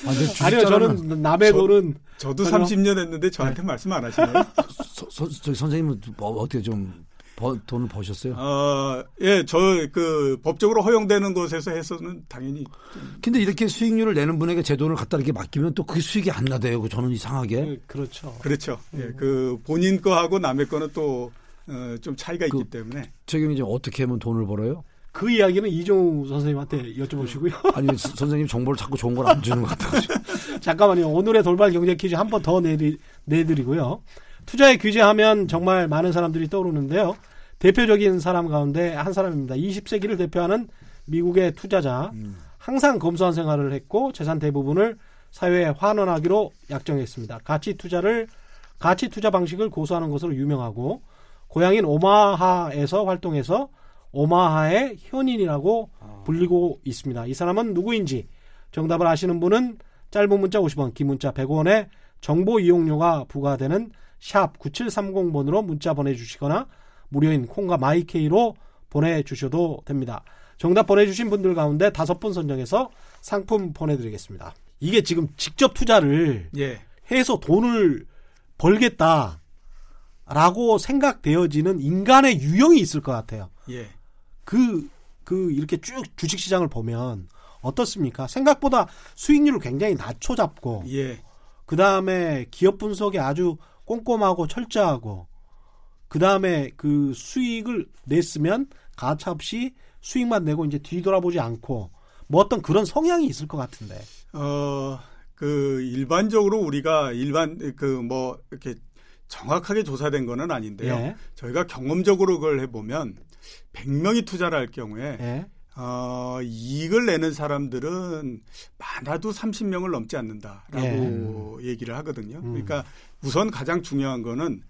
아, 니요 저는 남의 돈은 저도 전혀... 30년 했는데 저한테 네. 말씀 안저 선생님은 뭐 어떻게 좀 버, 돈을 버셨어요? 어, 예, 저 그 법적으로 허용되는 곳에서 해서는 당연히. 근데 이렇게 수익률을 내는 분에게 제 돈을 갖다 이렇게 맡기면 또그 수익이 안 나대요. 저는 이상하게. 네, 그렇죠. 그렇죠. 예, 그 본인 거하고 남의 거는 또 어, 좀 차이가 그, 있기 때문에. 최경이 지 어떻게 하면 돈을 벌어요? 그 이야기는 이종우 선생님한테 여쭤보시고요. 아니 선생님 정보를 자꾸 좋은 걸 안 주는 것 같아요. 잠깐만요. 오늘의 돌발 경제 퀴즈 한 번 더 내드리, 내드리고요. 투자에 규제하면 정말 많은 사람들이 떠오르는데요. 대표적인 사람 가운데 한 사람입니다. 20세기를 대표하는 미국의 투자자. 항상 검소한 생활을 했고 재산 대부분을 사회에 환원하기로 약정했습니다. 가치 투자를 가치 투자 방식을 고수하는 것으로 유명하고 고향인 오마하에서 활동해서 오마하의 현인이라고 아. 불리고 있습니다. 이 사람은 누구인지 정답을 아시는 분은 짧은 문자 50원, 긴 문자 100원에 정보 이용료가 부과되는 샵 9730번으로 문자 보내주시거나 무료인 콩과 마이케이로 보내주셔도 됩니다. 정답 보내주신 분들 가운데 다섯 분 선정해서 상품 보내드리겠습니다. 이게 지금 직접 투자를 예. 해서 돈을 벌겠다라고 생각되어지는 인간의 유형이 있을 것 같아요. 예. 그, 그, 이렇게 쭉 주식시장을 보면 어떻습니까? 생각보다 수익률을 굉장히 낮춰 잡고, 예. 그 다음에 기업 분석에 아주 꼼꼼하고 철저하고, 그 다음에 그 수익을 냈으면 가차 없이 수익만 내고 이제 뒤돌아보지 않고 뭐 어떤 그런 성향이 있을 것 같은데. 어, 그 일반적으로 우리가 일반 그 뭐 이렇게 정확하게 조사된 거는 아닌데요. 예. 저희가 경험적으로 그걸 해보면 100명이 투자를 할 경우에 예. 어, 이익을 내는 사람들은 많아도 30명을 넘지 않는다라고 예. 얘기를 하거든요. 음. 그러니까 우선 가장 중요한 거는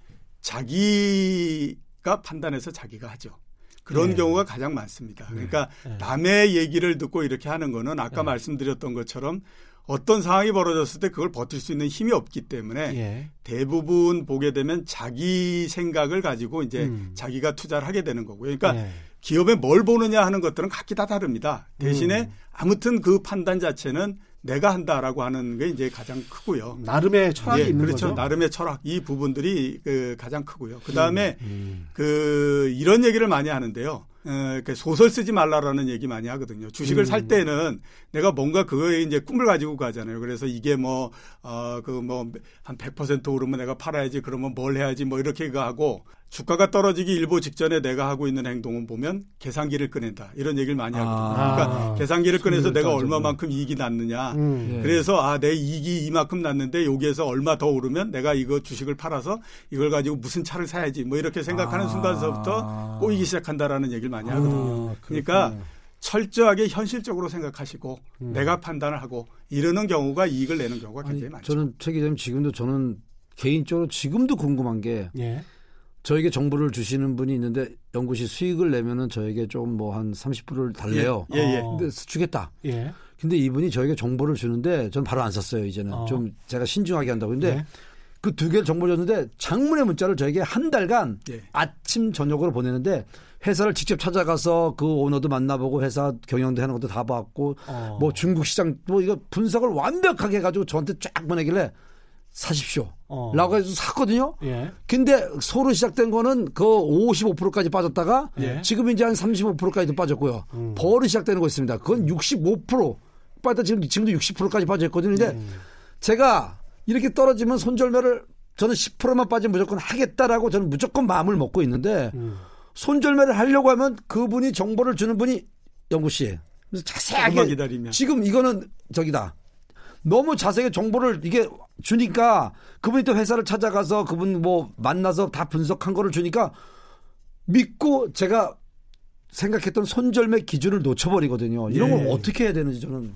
자기가 판단해서 자기가 하죠. 그런 네. 경우가 가장 많습니다. 네. 그러니까 네. 남의 얘기를 듣고 이렇게 하는 거는 아까 네. 말씀드렸던 것처럼 어떤 상황이 벌어졌을 때 그걸 버틸 수 있는 힘이 없기 때문에 예. 대부분 보게 되면 자기 생각을 가지고 이제 음. 자기가 투자를 하게 되는 거고요. 그러니까 예. 기업에 뭘 보느냐 하는 것들은 각기 다 다릅니다. 대신에 음. 아무튼 그 판단 자체는 내가 한다라고 하는 게 이제 가장 크고요. 나름의 철학이 예, 있는 그렇죠. 거죠. 나름의 철학 이 부분들이 그 가장 크고요. 그 다음에 음, 음. 그 이런 얘기를 많이 하는데요. 어, 소설 쓰지 말라라는 얘기 많이 하거든요. 주식을 음. 살 때는 내가 뭔가 그거에 이제 꿈을 가지고 가잖아요. 그래서 이게 뭐, 어, 그 뭐, 한 100% 오르면 내가 팔아야지 그러면 뭘 해야지 뭐 이렇게 하고 주가가 떨어지기 일보 직전에 내가 하고 있는 행동은 보면 계산기를 꺼낸다. 이런 얘기를 많이 하거든요. 아. 그러니까 계산기를 꺼내서 내가 얼마만큼 이익이 났느냐. 음. 예. 그래서 아, 내 이익이 이만큼 났는데 여기에서 얼마 더 오르면 내가 이거 주식을 팔아서 이걸 가지고 무슨 차를 사야지 뭐 이렇게 생각하는 아. 순간서부터 꼬이기 시작한다라는 얘기를 많이 하거든요. 아, 그러니까 철저하게 현실적으로 생각하시고 음. 내가 판단을 하고 이러는 경우가 이익을 내는 경우가 굉장히 아니, 많죠. 저는 최 기자님 지금도 저는 개인적으로 지금도 궁금한 게 예. 저에게 정보를 주시는 분이 있는데 연구시 수익을 내면은 저에게 좀 뭐 한 30%를 달래요. 예, 예, 예. 근데 주겠다. 예. 근데 이분이 저에게 정보를 주는데 전 바로 안 썼어요, 이제는. 어. 좀 제가 신중하게 한다고. 근데 예. 그두 개를 정보 줬는데 장문의 문자를 저에게 한 달간 예. 아침 저녁으로 보내는데 회사를 직접 찾아가서 그 오너도 만나보고 회사 경영도 하는 것도 다 봤고 어. 뭐 중국 시장 뭐 이거 분석을 완벽하게 해가지고 저한테 쫙 보내길래 사십시오. 어. 라고 해서 샀거든요. 예. 근데 소로 시작된 거는 그 55%까지 빠졌다가 예. 지금 이제 한 35%까지도 빠졌고요. 음. 벌이 시작되는 거 있습니다. 그건 65% 빠졌다 지금 지금도 60%까지 빠졌거든요. 근데 음. 제가 이렇게 떨어지면 손절매를 저는 10%만 빠지면 무조건 하겠다라고 저는 무조건 마음을 먹고 있는데 음. 손절매를 하려고 하면 그분이 정보를 주는 분이 영구 씨. 그래서 자세하게 기다리면. 지금 이거는 저기다. 너무 자세하게 정보를 이게 주니까 그분이 또 회사를 찾아가서 그분 뭐 만나서 다 분석한 거를 주니까 믿고 제가 생각했던 손절매 기준을 놓쳐버리거든요. 이런 걸 예. 어떻게 해야 되는지 저는.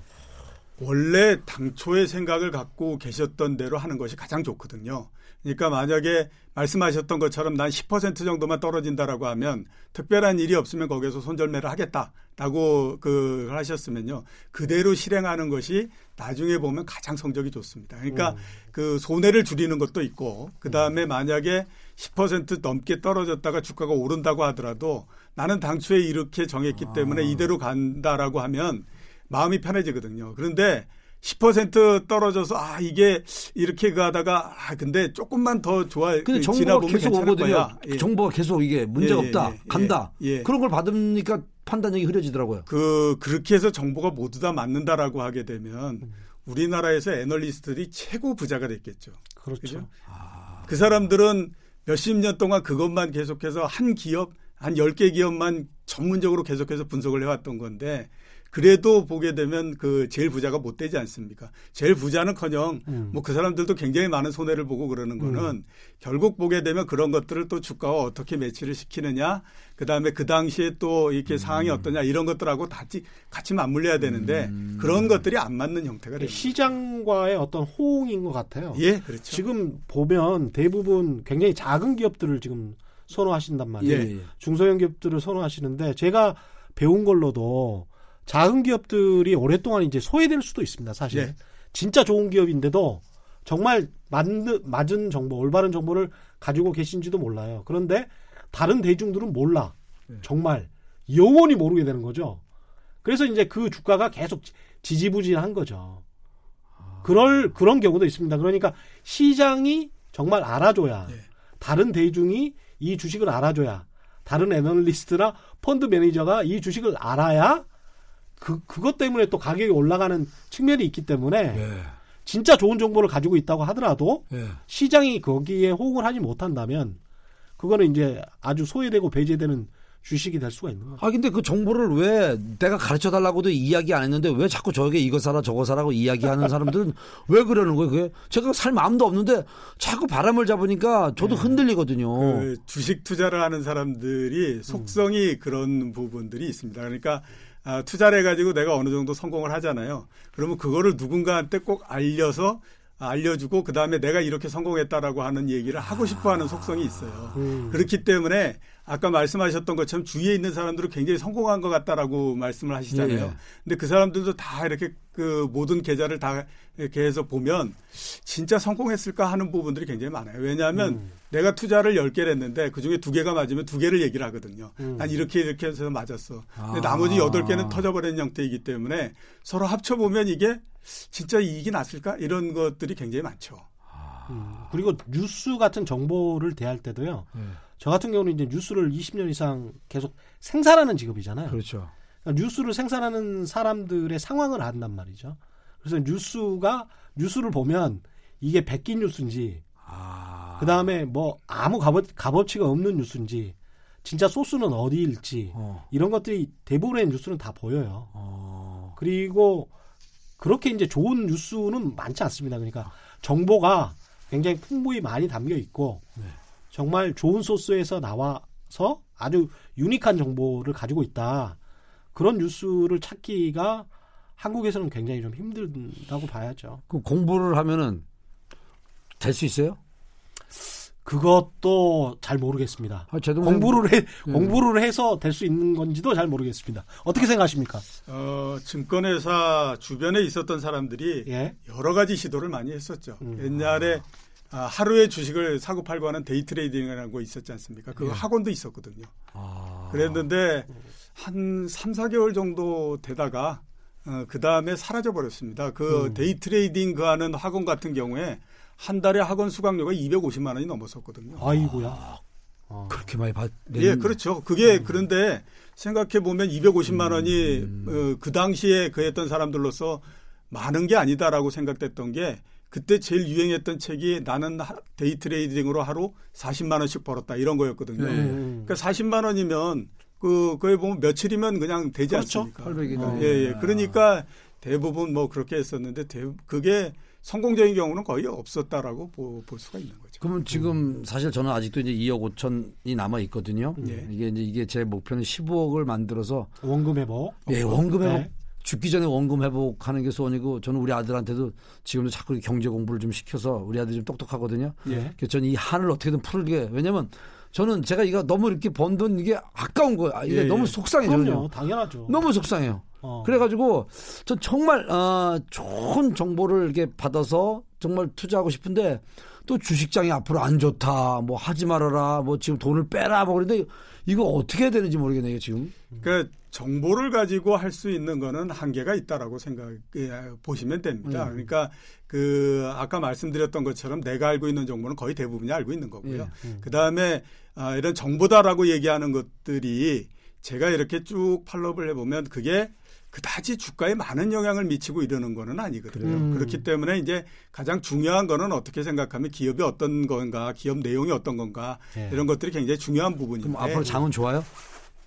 원래 당초의 생각을 갖고 계셨던 대로 하는 것이 가장 좋거든요. 그러니까 만약에 말씀하셨던 것처럼 난 10% 정도만 떨어진다라고 하면 특별한 일이 없으면 거기에서 손절매를 하겠다라고 그 하셨으면요. 그대로 실행하는 것이 나중에 보면 가장 성적이 좋습니다. 그러니까 음. 그 손해를 줄이는 것도 있고 그다음에 만약에 10% 넘게 떨어졌다가 주가가 오른다고 하더라도 나는 당초에 이렇게 정했기 때문에 아. 이대로 간다라고 하면 마음이 편해지거든요. 그런데 10% 떨어져서 아 이게 이렇게 가다가 아 근데 조금만 더 좋아 근데 정보가 계속 오거든요. 예. 정보가 계속 이게 문제가 예, 예, 없다. 예, 간다. 예. 그런 걸 받으니까 판단력이 흐려지더라고요. 그 그렇게 해서 정보가 모두 다 맞는다라고 하게 되면 우리나라에서 애널리스트들이 최고 부자가 됐겠죠. 그렇죠. 그죠? 아. 그 사람들은 몇십 년 동안 그것만 계속해서 한 기업 한 10개 기업만 전문적으로 계속해서 분석을 해왔던 건데 그래도 보게 되면 그 제일 부자가 못 되지 않습니까? 제일 부자는커녕 음. 뭐그 사람들도 굉장히 많은 손해를 보고 그러는 거는 음. 결국 보게 되면 그런 것들을 또 주가와 어떻게 매치를 시키느냐, 그 다음에 그 당시에 또 이렇게 음. 상황이 어떠냐 이런 것들하고 같이 같이 맞물려야 되는데 음. 그런 것들이 안 맞는 형태가 됩니다. 시장과의 어떤 호응인 것 같아요. 예, 그렇죠. 지금 보면 대부분 굉장히 작은 기업들을 지금 선호하신단 말이에요. 예, 예. 중소형 기업들을 선호하시는데 제가 배운 걸로도 작은 기업들이 오랫동안 이제 소외될 수도 있습니다. 사실 네. 진짜 좋은 기업인데도 정말 맞는 맞은 정보, 올바른 정보를 가지고 계신지도 몰라요. 그런데 다른 대중들은 몰라. 네. 정말 영원히 모르게 되는 거죠. 그래서 이제 그 주가가 계속 지지부진한 거죠. 그럴 그런 경우도 있습니다. 그러니까 시장이 정말 알아줘야 네. 다른 대중이 이 주식을 알아줘야 다른 애널리스트나 펀드 매니저가 이 주식을 알아야 그 그것 때문에 또 가격이 올라가는 측면이 있기 때문에 예. 진짜 좋은 정보를 가지고 있다고 하더라도 예. 시장이 거기에 호응을 하지 못한다면 그거는 이제 아주 소외되고 배제되는 주식이 될 수가 있는 거죠. 아 근데 그 정보를 왜 내가 가르쳐 달라고도 이야기 안 했는데 왜 자꾸 저에게 이거 사라 저거 사라고 이야기하는 사람들은 왜 그러는 거예요? 그게 제가 살 마음도 없는데 자꾸 바람을 잡으니까 저도 네. 흔들리거든요. 그 주식 투자를 하는 사람들이 속성이 음. 그런 부분들이 있습니다. 그러니까 아, 투자를 해가지고 내가 어느 정도 성공을 하잖아요. 그러면 그거를 누군가한테 꼭 알려서 알려주고 그 다음에 내가 이렇게 성공했다라고 하는 얘기를 하고 싶어하는 속성이 있어요. 음. 그렇기 때문에 아까 말씀하셨던 것처럼 주위에 있는 사람들은 굉장히 성공한 것 같다라고 말씀을 하시잖아요. 예. 근데 그 사람들도 다 이렇게 그 모든 계좌를 다 이렇게 해서 보면 진짜 성공했을까 하는 부분들이 굉장히 많아요. 왜냐하면 음. 내가 투자를 10개를 했는데 그중에 2개가 맞으면 2개를 얘기를 하거든요. 음. 난 이렇게 이렇게 해서 맞았어. 근데 아. 나머지 8개는 터져버리는 형태이기 때문에 서로 합쳐보면 이게 진짜 이익이 났을까? 이런 것들이 굉장히 많죠. 음. 그리고 뉴스 같은 정보를 대할 때도요. 네. 저 같은 경우는 이제 뉴스를 20년 이상 계속 생산하는 직업이잖아요. 그렇죠. 뉴스를 생산하는 사람들의 상황을 안단 말이죠. 그래서 뉴스가 뉴스를 보면 이게 백기 뉴스인지 아. 그 다음에 뭐 아무 값어, 값어치가 없는 뉴스인지 진짜 소스는 어디일지 어. 이런 것들이 대부분의 뉴스는 다 보여요. 어. 그리고 그렇게 이제 좋은 뉴스는 많지 않습니다. 그러니까 정보가 굉장히 풍부히 많이 담겨 있고 네. 정말 좋은 소스에서 나와서 아주 unique한 정보를 가지고 있다. 그런 뉴스를 찾기가 한국에서는 굉장히 좀 힘들다고 봐야죠. 그 공부를 하면은 될 수 있어요? 그것도 잘 모르겠습니다. 아, 공부를 해 음. 공부를 해서 될 수 있는 건지도 잘 모르겠습니다. 어떻게 생각하십니까? 어, 증권회사 주변에 있었던 사람들이 예? 여러 가지 시도를 많이 했었죠. 음. 옛날에 아, 하루에 주식을 사고 팔고 하는 데이 트레이딩이라는 거 있었지 않습니까? 그 예. 학원도 있었거든요. 아. 그랬는데 한 3, 4개월 정도 되다가 어, 그 다음에 사라져 버렸습니다. 그 음. 데이 트레이딩 그 하는 학원 같은 경우에 한 달에 학원 수강료가 250만 원이 넘었었거든요. 아이고야. 아, 아. 그렇게 많이 받. 예, 그렇죠. 그게 음. 그런데 생각해 보면 250만 원이 음. 어, 그 당시에 그 했던 사람들로서 많은 게 아니다라고 생각됐던 게 그때 제일 유행했던 책이 나는 데이 트레이딩으로 하루 40만 원씩 벌었다 이런 거였거든요. 네. 그러니까 40만 원이면 그 거기 보면 며칠이면 그냥 되지 그렇죠? 않습니까? 800이다. 어, 예, 예. 그러니까 대부분 뭐 그렇게 했었는데 대, 그게 성공적인 경우는 거의 없었다라고 보, 볼 수가 있는 거죠. 그러면 지금 사실 저는 아직도 이제 2억 5천이 남아 있거든요. 예. 이게 이제 이게 제 목표는 15억을 만들어서 원금 회복. 예, 원금 회복. 네. 죽기 전에 원금 회복하는 게 소원이고 저는 우리 아들한테도 지금도 자꾸 경제 공부를 좀 시켜서 우리 아들이 좀 똑똑하거든요. 예. 그래서 저는 이 한을 어떻게든 풀게 왜냐면 저는 제가 이거 너무 이렇게 번 돈 이게 아까운 거예요. 이게 예, 너무 예. 속상해요. 그럼요, 당연하죠. 너무 속상해요. 어. 그래가지고 전 정말 어, 좋은 정보를 이렇게 받아서 정말 투자하고 싶은데 또 주식장이 앞으로 안 좋다, 뭐 하지 말아라, 뭐 지금 돈을 빼라, 뭐 그런데 이거 어떻게 해야 되는지 모르겠네요 지금. 그 정보를 가지고 할 수 있는 거는 한계가 있다라고 생각해 보시면 됩니다. 음. 그러니까 그 아까 말씀드렸던 것처럼 내가 알고 있는 정보는 거의 대부분이 알고 있는 거고요. 예. 음. 그 다음에 아, 이런 정보다라고 얘기하는 것들이 제가 이렇게 쭉 팔로업을 해보면 그게 그다지 주가에 많은 영향을 미치고 이러는 거는 아니거든요. 음. 그렇기 때문에 이제 가장 중요한 거는 어떻게 생각하면 기업이 어떤 건가, 기업 내용이 어떤 건가 네. 이런 것들이 굉장히 중요한 부분인데. 그럼 앞으로 장은 좋아요?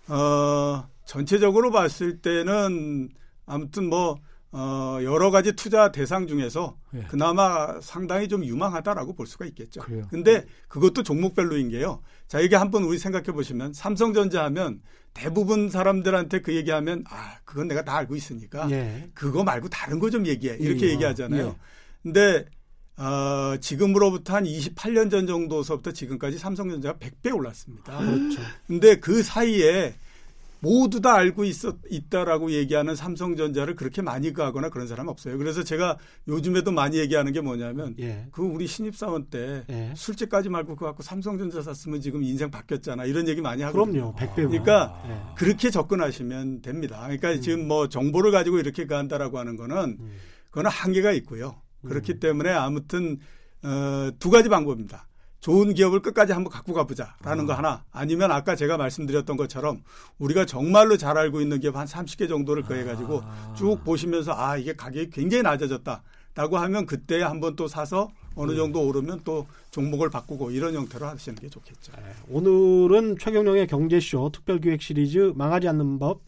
어, 전체적으로 봤을 때는 아무튼 뭐 어, 여러 가지 투자 대상 중에서 예. 그나마 상당히 좀 유망하다라고 볼 수가 있겠죠. 그래요. 근데 그것도 종목별로인 게요. 자, 이게 한번 우리 생각해 보시면 삼성전자 하면 대부분 사람들한테 그 얘기하면 아, 그건 내가 다 알고 있으니까 예. 그거 말고 다른 거 좀 얘기해. 이렇게 예. 얘기하잖아요. 예. 근데 어, 지금으로부터 한 28년 전 정도서부터 지금까지 삼성전자가 100배 올랐습니다. 그렇죠. 근데 그 사이에 모두 다 알고 있었, 있다라고 얘기하는 삼성전자를 그렇게 많이 가거나 그런 사람 없어요. 그래서 제가 요즘에도 많이 얘기하는 게 뭐냐면 예. 그 우리 신입사원 때 예. 술집 까지 말고 그거 갖고 삼성전자 샀으면 지금 인생 바뀌었잖아. 이런 얘기 많이 하거든요. 그럼요. 100배. 그러니까 예. 그렇게 접근하시면 됩니다. 그러니까 음. 지금 뭐 정보를 가지고 이렇게 간다라고 하는 거는 음. 그거는 한계가 있고요. 그렇기 음. 때문에 아무튼 어, 두 가지 방법입니다. 좋은 기업을 끝까지 한번 갖고 가보자라는 아. 거 하나 아니면 아까 제가 말씀드렸던 것처럼 우리가 정말로 잘 알고 있는 기업 한 30개 정도를 더해가지고 아. 쭉 보시면서 아 이게 가격이 굉장히 낮아졌다라고 하면 그때 한번 또 사서 어느 네. 정도 오르면 또 종목을 바꾸고 이런 형태로 하시는 게 좋겠죠. 네. 오늘은 최경영의 경제쇼 특별기획 시리즈 망하지 않는 법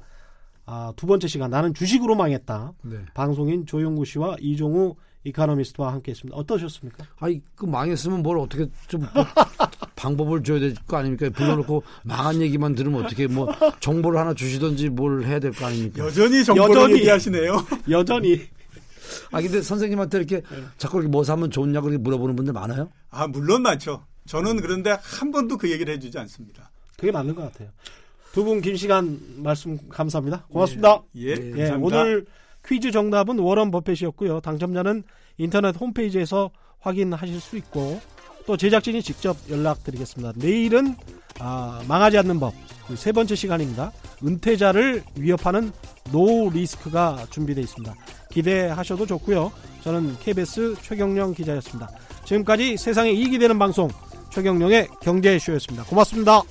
아, 두 번째 시간 나는 주식으로 망했다. 네. 방송인 조용구 씨와 이종우 이카노미스트와 함께했습니다. 어떠셨습니까? 아이 그 망했으면 뭘 어떻게 좀뭐 방법을 줘야 될 거 아닙니까? 불러놓고 망한 얘기만 들으면 어떻게 뭐 정보를 하나 주시든지 뭘 해야 될 거 아닙니까? 여전히 정보를 여전히, 얘기하시네요. 여전히. 아 근데 선생님한테 이렇게 네. 자꾸 이렇게 뭐 사면 좋냐고 이렇게 물어보는 분들 많아요? 아 물론 많죠. 저는 그런데 한 번도 그 얘기를 해주지 않습니다. 그게 맞는 것 같아요. 두 분 긴 시간 말씀 감사합니다. 고맙습니다. 예, 예, 예 오늘 퀴즈 정답은 워런 버펫이었고요. 당첨자는 인터넷 홈페이지에서 확인하실 수 있고 또 제작진이 직접 연락드리겠습니다. 내일은 아, 망하지 않는 법 세 번째 시간입니다. 은퇴자를 위협하는 노 리스크가 준비되어 있습니다. 기대하셔도 좋고요. 저는 KBS 최경령 기자였습니다. 지금까지 세상에 이익이 되는 방송 최경령의 경제쇼였습니다. 고맙습니다.